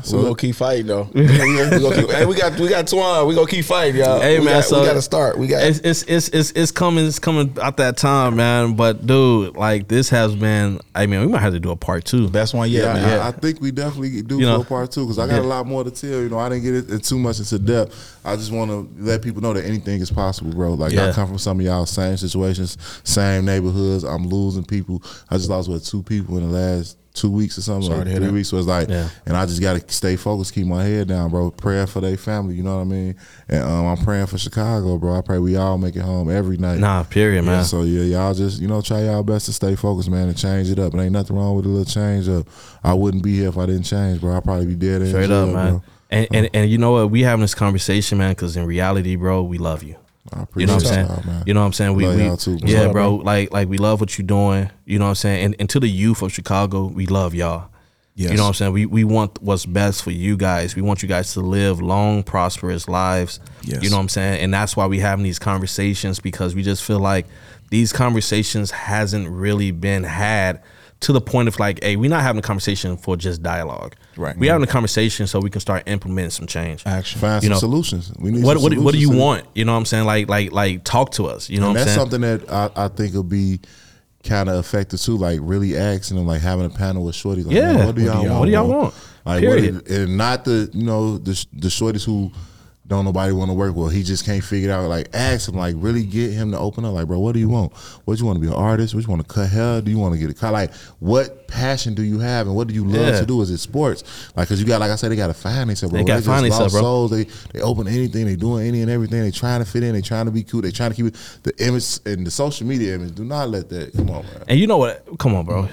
So we gonna keep fighting though. we gonna keep, hey, we got we got Twan. We gonna keep fighting, y'all. Hey we man, got, so we got to start. We got it's, it's it's it's it's coming. It's coming at that time, man. But dude, like this has been. I mean, we might have to do a part two. best one yet, Yeah, man. I, I think we definitely do You know, for part two because I got a lot more to tell. You know, I didn't get it, it too much into depth. I just want to let people know that anything is possible, bro. Like Yeah. I come from some of y'all same situations, same neighborhoods. I'm losing people. I just lost what two people in the last two weeks or something, Sorry like three weeks. So it's like, Yeah. and I just got to stay focused, keep my head down, bro. Praying for their family. You know what I mean? And um, I'm praying for Chicago, bro. I pray we all make it home every night. Nah, period, Yeah, man. so yeah, y'all just you know try y'all best to stay focused, man, and change it up. And ain't nothing wrong with a little change up. I wouldn't be here if I didn't change, bro. I'd probably be dead. Straight jail, up, man. Bro. And, and and you know what? We having this conversation, man, because in reality, bro, we love you. I You know what I'm saying? y'all, man. You know what I'm saying? We, Love we y'all too, bro. yeah, Love, bro. Like like we love what you're doing. You know what I'm saying? And, and to the youth of Chicago, we love y'all. Yes. You know what I'm saying? We we want what's best for you guys. We want you guys to live long, prosperous lives. Yes. You know what I'm saying? And that's why we having these conversations because we just feel like these conversations hasn't really been had to the point of like, hey, we're not having a conversation for just dialogue. Right. We're having a conversation so we can start implementing some change. Action. Find You some know, solutions. We need What some what, what do you want? You know what I'm saying? Like like like talk to us. You know And what I'm that's something that I, I think will be kind of effective too. Like really asking them, like having a panel with shorty. Like, Yeah. man, what do y'all want? What do y'all bro? want? Like, Period. What, and not the you know the the shorties who don't nobody want to work with. He just can't figure it out. Like ask him, like really get him to open up. Like, bro, what do you want? What you want to be an artist? What you want to cut hair? Do you want to get a car? Like, what passion do you have and what do you love Yeah. to do? Is it sports? Like, cause you got like I said, they got to find themselves. Bro. They gotta just find lost themselves, bro. souls. They they open anything. They doing any and everything. They trying to fit in. They trying to be cool. They trying to keep it the image and the social media image. Do not let that. Come on, man. and you know what? Come on, bro.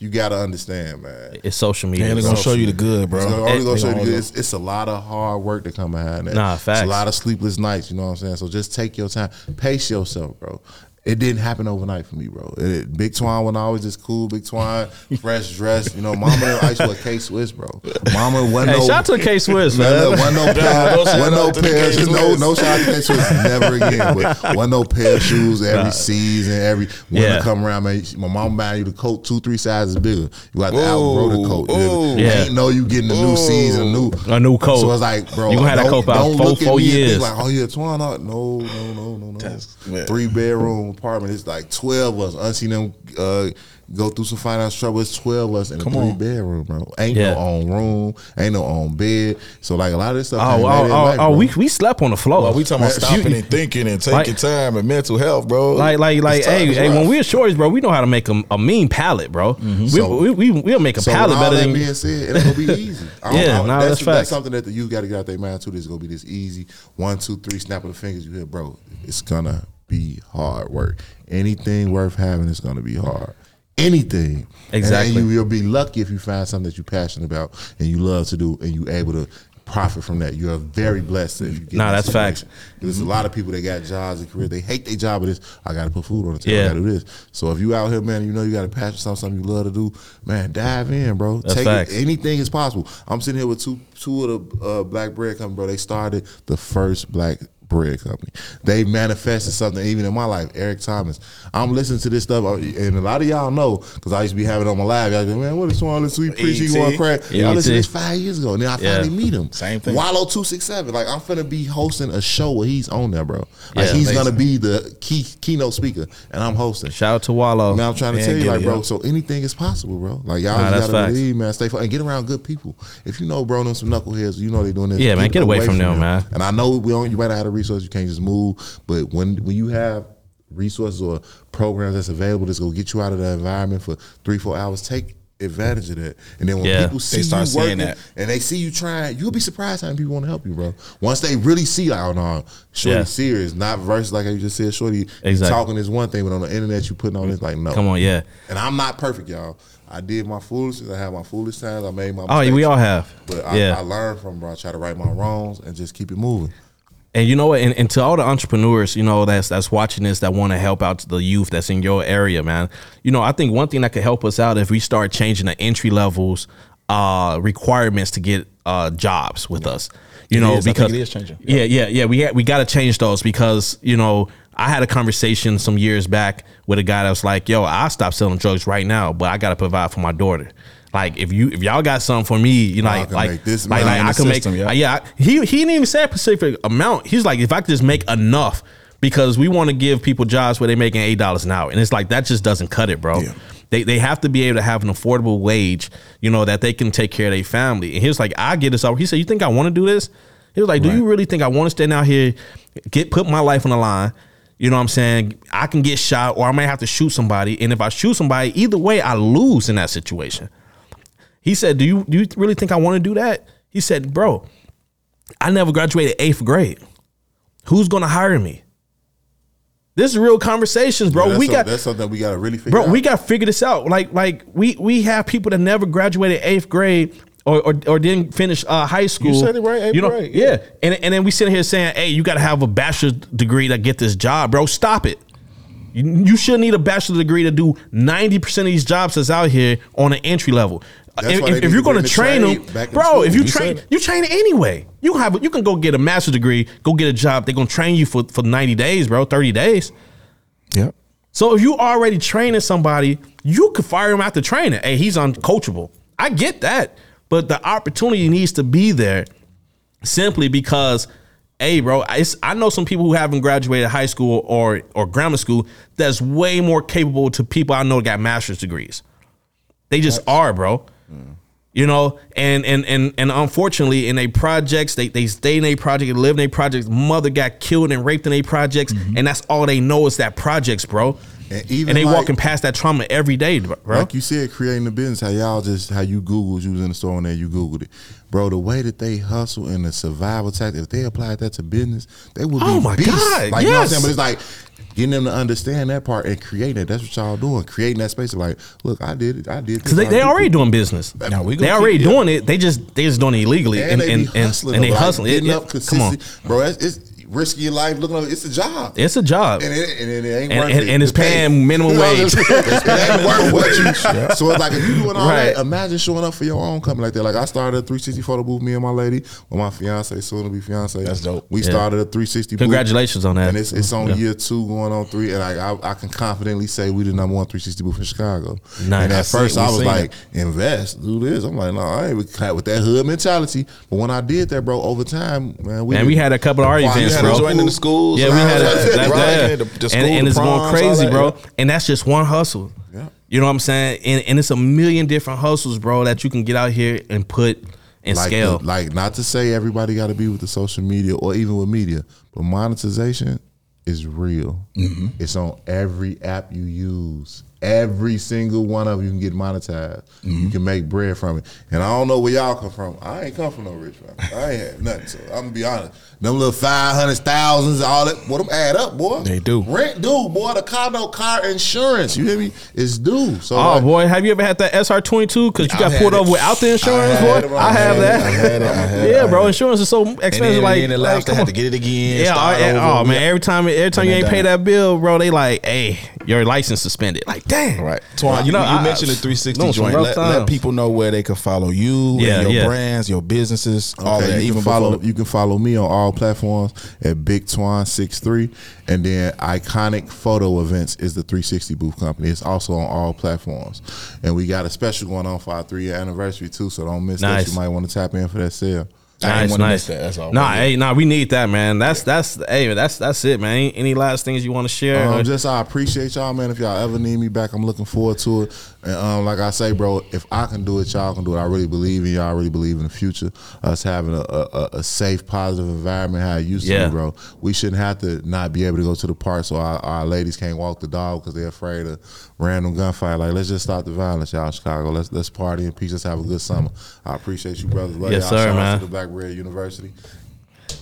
You gotta understand, man. It's social media. And they're gonna show you the good, bro. It's gonna, only gonna show you gonna- the- it's, it's a lot of hard work to come behind that. Nah, It's a lot of sleepless nights. You know what I'm saying? So just take your time, pace yourself, bro. It didn't happen overnight for me, bro. It, Big Twan when I was just cool, Big Twan, fresh dress. You know, Mama and I with K Swiss, bro. Mama wasn't Hey, no. shout out to K Swiss, Man, man. look, wasn't no pair, don't wasn't no out pair, K-Swiss. no, no shout out to K Swiss, never again. But wasn't no pair of shoes every season, every winter Yeah. come around, man. My mom buying you the coat two, three sizes bigger. You got the outgrow the coat. Ooh, You. Yeah. ain't know you getting a new season, a new A new coat. So it's like, bro, You gonna have that don't- coat for about four- look at four me and years. Like, oh yeah, Twan, uh, no, no, no, no, no, no. That's- man. Three bedroom apartment. It's like twelve of us. Unseen them uh, go through some financial trouble. It's twelve of us in a Come three on. bedroom, bro. Ain't Yeah. no own room. Ain't no own bed. So like a lot of this stuff. Oh, came oh, in oh, life, oh, bro. we we slept on the floor. Well, we talking about You- stopping and thinking and taking Like- time and mental health, bro. Like, like, like, This time hey, is hey, rough. when we're shorties, bro, we know how to make a, a mean palette, bro. We, So- we, we, we'll make a So palette with all better that than being said, it ain't gonna be easy. I don't- Yeah, I- nah, that's, that's facts. something that the youth got to get out their mind too. This is gonna be this easy. One, two, three, snap of the fingers. You hear, bro? It's gonna be hard work. Anything worth having is gonna be hard. Anything, Exactly. And, you, you'll be lucky if you find something that you're passionate about and you love to do, and you're able to profit from that. You're very blessed if you get. Nah, that's facts. There's a lot of people that got jobs and careers. They hate their job, but it's I got to put food on the table. Yeah. I got to do this. So if you out here, man, you know you got a passion, something, something you love to do, man, dive in, bro. That's Take facts. it. Anything is possible. I'm sitting here with two two of the uh, black bread company, bro. They started the first black bread company. They manifested something even in my life. Eric Thomas. I'm listening to this stuff, uh, and a lot of y'all know because I used to be having it on my live. Y'all go, man, what is Swan this sweet preach? He E.T.. going crack. Yeah, I listened to this five years ago, and then I Yeah. finally meet him. Same thing. Wallo two six seven. Like I'm finna be hosting a show where he's on there, bro. Like Yeah, he's amazing. gonna be the key keynote speaker, and I'm hosting. Shout out to Wallo. Man, I'm trying to Man, tell you, like, bro. So anything is possible, bro. Like y'all Nah, just gotta facts. believe, man. Stay fo- and get around good people. If you know, bro, them some knuckleheads, you know they doing this. Yeah, man, get away from them, man. And I know we don't. You might have the resources. You can't just move. But when when you have resources or programs that's available that's gonna get you out of the environment for three four hours, take advantage of that. And then when Yeah. people see start you working that. and they see you trying, you'll be surprised how many people want to help you, bro. Once they really see, like, oh no, Shorty Yeah. serious, not versus like I just said, Shorty Exactly. talking is one thing, but on the internet you putting on this like no. Come on, yeah. And I'm not perfect, y'all. I did my foolishness. I had my foolish times. I made my Oh, mistakes. we all have. But I, yeah. I learned from bro. I try to right my wrongs and just keep it moving. And you know what? And, and to all the entrepreneurs, you know, that's that's watching this that want to help out the youth that's in your area, man. You know, I think one thing that could help us out if we start changing the entry levels uh, requirements to get uh, jobs with us. You know, is. Because it is changing. Yeah, yeah, yeah. We got, we got to change those because you know I had a conversation some years back with a guy that was like, "Yo, I stop selling drugs right now, but I got to provide for my daughter." Like if you if y'all got something for me, you know, I like can like, make this like, like I can system, make yeah. yeah. I- He he didn't even say a specific amount. He's like, if I could just make enough because we want to give people jobs where they're making eight dollars an hour, and it's like that just doesn't cut it, bro. Yeah. They, they have to be able to have an affordable wage, you know, that they can take care of their family. And he was like, I get this over. He said, You think I want to do this? He was like, Do you really think I want to stand out here, get put my life on the line? You know what I'm saying? I can get shot or I might have to shoot somebody. And if I shoot somebody, either way, I lose in that situation. He said, Do you do you really think I want to do that? He said, Bro, I never graduated eighth grade. Who's gonna hire me? This is real conversations, bro. That's we got that's something we got to really figure bro out. we got to figure this out like like we we have people that never graduated eighth grade or, or, or didn't finish uh, high school You said it right, eighth you know grade, yeah and, and then we sit here saying hey you got to have a bachelor's degree to get this job bro stop it you, you should need a bachelor's degree to do 90% of these jobs that's out here on an entry level That's if, if you're going to train them bro school. if you You train it. you train anyway you have you can go get a master's degree go get a job they're going to train you for, for 90 days bro 30 days Yep. so if you already training somebody, you could fire him after training. Hey, he's uncoachable. I get that. But the opportunity needs to be there simply because, hey, bro, it's, I know some people who haven't graduated high school or or grammar school that's way more capable to people I know that got master's degrees. They just are, bro. You know, and and and and unfortunately, in a projects, they they stay in a project, live in a project. Mother got killed and raped in a projects, mm-hmm. and that's all they know is that projects, bro. And even and they like- walking past that trauma every day, bro. Like you said, creating the business, how y'all just how you Googled, you was in the store and there you Googled it. Bro, the way that they hustle and the survival tactic, if they applied that to business, they would be Oh my beasts. God, Like you know what I'm yes. saying? But it's like getting them to understand that part and creating it. That's what y'all doing. Creating that space of like, look, I did it, I did because they, they already doing business. Now we they already doing it. They just they just doing it illegally, and, and they and and, hustling, and they like, hustling. It- getting come on, bro. It's, it's risking your life. Looking up, it's a job. it's a job. and it, and it ain't And- worth and- it. and it's pay. paying minimum wage. it ain't worth what you. So it's like if you doing all Right. that, imagine showing up for your own company like that. Like I started a 360 photo booth, me and my lady, with my fiance, soon to be fiance. That's dope. We Yeah. started a 360. booth, Congratulations on that. And it's it's on Yeah. year two, going on three, and like I, I can confidently say we the number one 360 booth in Chicago. Nice. And at seen- first I was like, invest, do this. I'm like, no, I ain't with with that hood mentality. But when I did that, bro, over time, man, we Man, we had a couple of our events, had bro. a joint in the schools. Yeah, we had a, That's that, right. that- The- the and, school, and the it's going crazy, that, bro. yeah. And that's just one hustle. Yeah. You know what I'm saying? And, and it's a million different hustles, bro, that you can get out here and put and like scale. like not to say everybody got to be with the social media or even with media, but monetization is real. Mm-hmm. It's on every app you use. Every single one of you can get monetized. You Mm-hmm. can make bread from it. And I don't know where y'all come from. I ain't come from no rich family. I ain't had nothing. So I'm gonna be honest. Them little five hundred thousands, all that, what them add up, boy. They do. Rent due, boy. The condo car insurance, you hear me? It's due. So oh like, boy, have you ever had that SR twenty two? Because you got I've pulled over without the insurance, I boy. it, I have I that. I had it, yeah, bro. Insurance is so And expensive. then, like, and then the like, I come on. to get it again. Yeah, oh, oh man, every time every time you ain't pay that bill, bro, they like, hey, your license suspended. Like, dang, Right. Twan, you, know, you I- mentioned the I- 360 joint. Let, let people know where they can follow you, Yeah, and your yeah. brands, your businesses, all that. you Even can follow you can follow me on all platforms at Big Twan 63 and then Iconic Photo Events is the 360 booth company. It's also on all platforms. And we got a special going on for our 3 year anniversary too, so don't miss Nice. that. You might want to tap in for that sale. I ain't Nice, wanna nice. miss that, that's all. Nah, hey, nah, we need that, man. That's that's hey, that's that's it, man. Any, any last things you want to share? Um, just I appreciate y'all, man. If y'all ever need me back, I'm looking forward to it. And um, like I say, bro, if I can do it, y'all can do it. I really believe in y'all. I really believe in the future. Us having a, a, a safe, positive environment how it used to be, bro. We shouldn't have to not be able to go to the park so our, our ladies can't walk the dog because they're afraid of random gunfire. Like, let's just stop the violence, y'all, Chicago. Let's let's party in peace. Let's have a good summer. I appreciate you, brothers. Love Yes, y'all. sir, Shout out man. to the Black Bread University.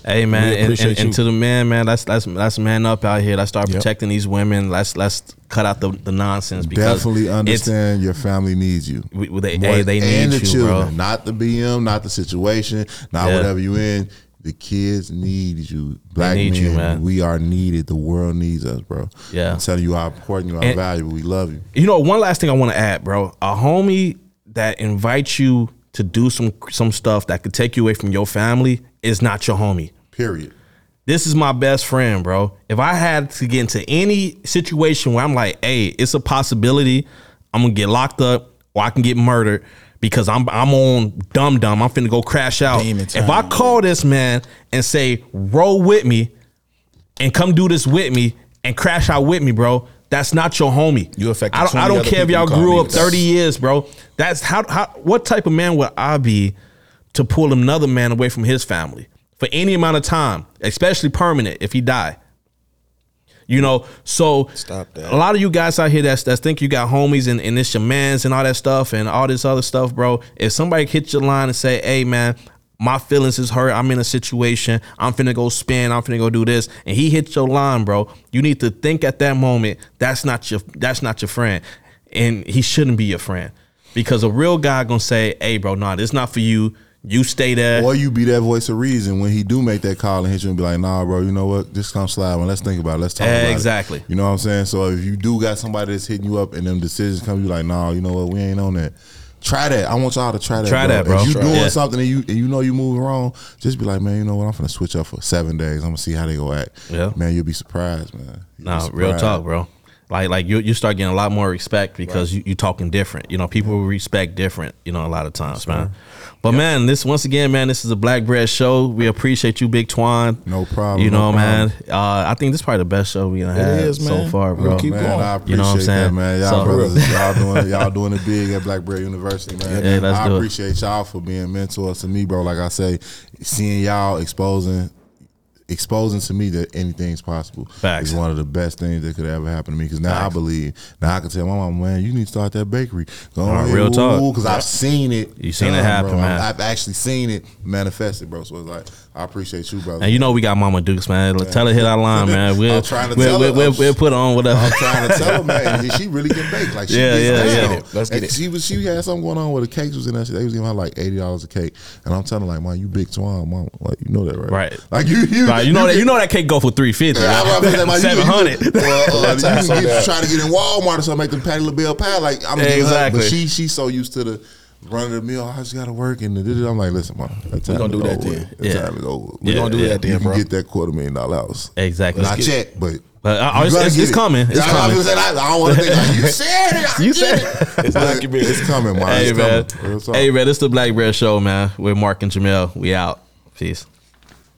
Hey man, and, and, and to the man, man, let's let's let's man up out here. Let's start Yep. protecting these women. Let's let's cut out the, the nonsense because Definitely understand your family needs you. We- they- More- hey, they and need the you, children, bro. not the BM, not the situation, not Yeah. whatever you in. The kids need you. Black need men, you, man. we are needed. The world needs us, bro. Yeah. I'm telling you how important you are, And- valuable. We love you. You know, one last thing I want to add, bro. A homie that invites you to do some some stuff that could take you away from your family is not your homie. Period. This is my best friend, bro. If I had to get into any situation where I'm like, hey, it's a possibility I'm gonna get locked up or I can get murdered because I'm I'm on dumb dumb. I'm finna go crash out. Demon If I call this man and say, roll with me and come do this with me and crash out with me, bro. That's not your homie. You affect. I don't, I don't care if y'all grew up 30 years, bro. That's how, how what type of man would I be to pull another man away from his family for any amount of time, especially permanent if he die. You know, so Stop that. a lot of you guys out here that's that think you got homies and, and it's your mans and all that stuff and all this other stuff, bro. If somebody hits your line and say, Hey man, my feelings is hurt. I'm in a situation. I'm finna go spin. I'm finna go do this. And he hits your line, bro. You need to think at that moment, that's not your that's not your friend. And he shouldn't be your friend. Because a real guy gonna say, Hey bro, nah, this not for you. You stay there. Or you be that voice of reason when he do make that call and hit you and be like, nah, bro, you know what? Just come slide one. Let's think about it. Let's talk about it. Exactly. You know what I'm saying? So if you do got somebody that's hitting you up and them decisions come, you like, nah, you know what? We ain't on that. Try that. I want y'all to try that. Try that, bro. If you Try doing something and you and you know you moving wrong, just be like, man, you know what? I'm gonna switch up for seven days. I'm gonna see how they go act. Yeah. Man, you'll be surprised, man. You'll No, be real talk, bro. Like like you you start getting a lot more respect because you you talking different. You know, people respect different. You know, a lot of times, man. But man, this once again, man, this is a Black Bread show. We appreciate you, Big Twan. No problem, You know, no man. Uh, I think this is probably the best show we done had is, so far, bro. keep Man, going. I appreciate You know what I'm that, saying? man. Y'all So- brothers, y'all doing y'all doing it big at Black Bread University, man. Yeah, let's I do it. appreciate y'all for being mentors to me, bro. Like I say, seeing y'all exposing exposing to me that anything's possible Facts. is one of the best things that could ever happen to me. Because now I believe, now I can tell my mom, man, you need to start that bakery. Go right, ahead, real talk. Because I've seen it. You seen it happen, bro. man. I've actually seen it manifested, bro. So it's like, I appreciate you, brother. And you know we got Mama Dukes, man. Tell her hit our line, man. We'll I'm trying to we'll, tell we'll, her. we'll, we'll put on whatever. I'm trying to tell her, man, she really can bake. Like, she Yeah, gets yeah, down. yeah. Let's get And it. She was, she had something going on with the cakes was in there. They was giving her like eighty dollars a cake, and I'm telling her like, man, you big Twan, mom. Like, you know that, right? Right. Like you, you, Right, you know that you know that cake go for three fifty. Yeah, I'm about to say, like, you- Seven hundred. you- Well, uh, you can get, try to get in Walmart or something, make them Patti LaBelle pie. Like I'm giving her, Exactly. but she she's so used to the run the mill. I just got to work and I'm like, listen, mom, that time gonna do that over. then. That Yeah. time is over. We gonna do Yeah. that then, You bro. get that quarter million dollar house. Exactly. Not check, but. But uh, you it's, it's, it's it. coming. It's Yeah, coming. just saying, I, I don't want to think like, you said it. I You said it. It's. It's coming, man. Hey It's man. coming. Hey man, this the Black Bread Show, man. With Mark and Jamel. We out. Peace.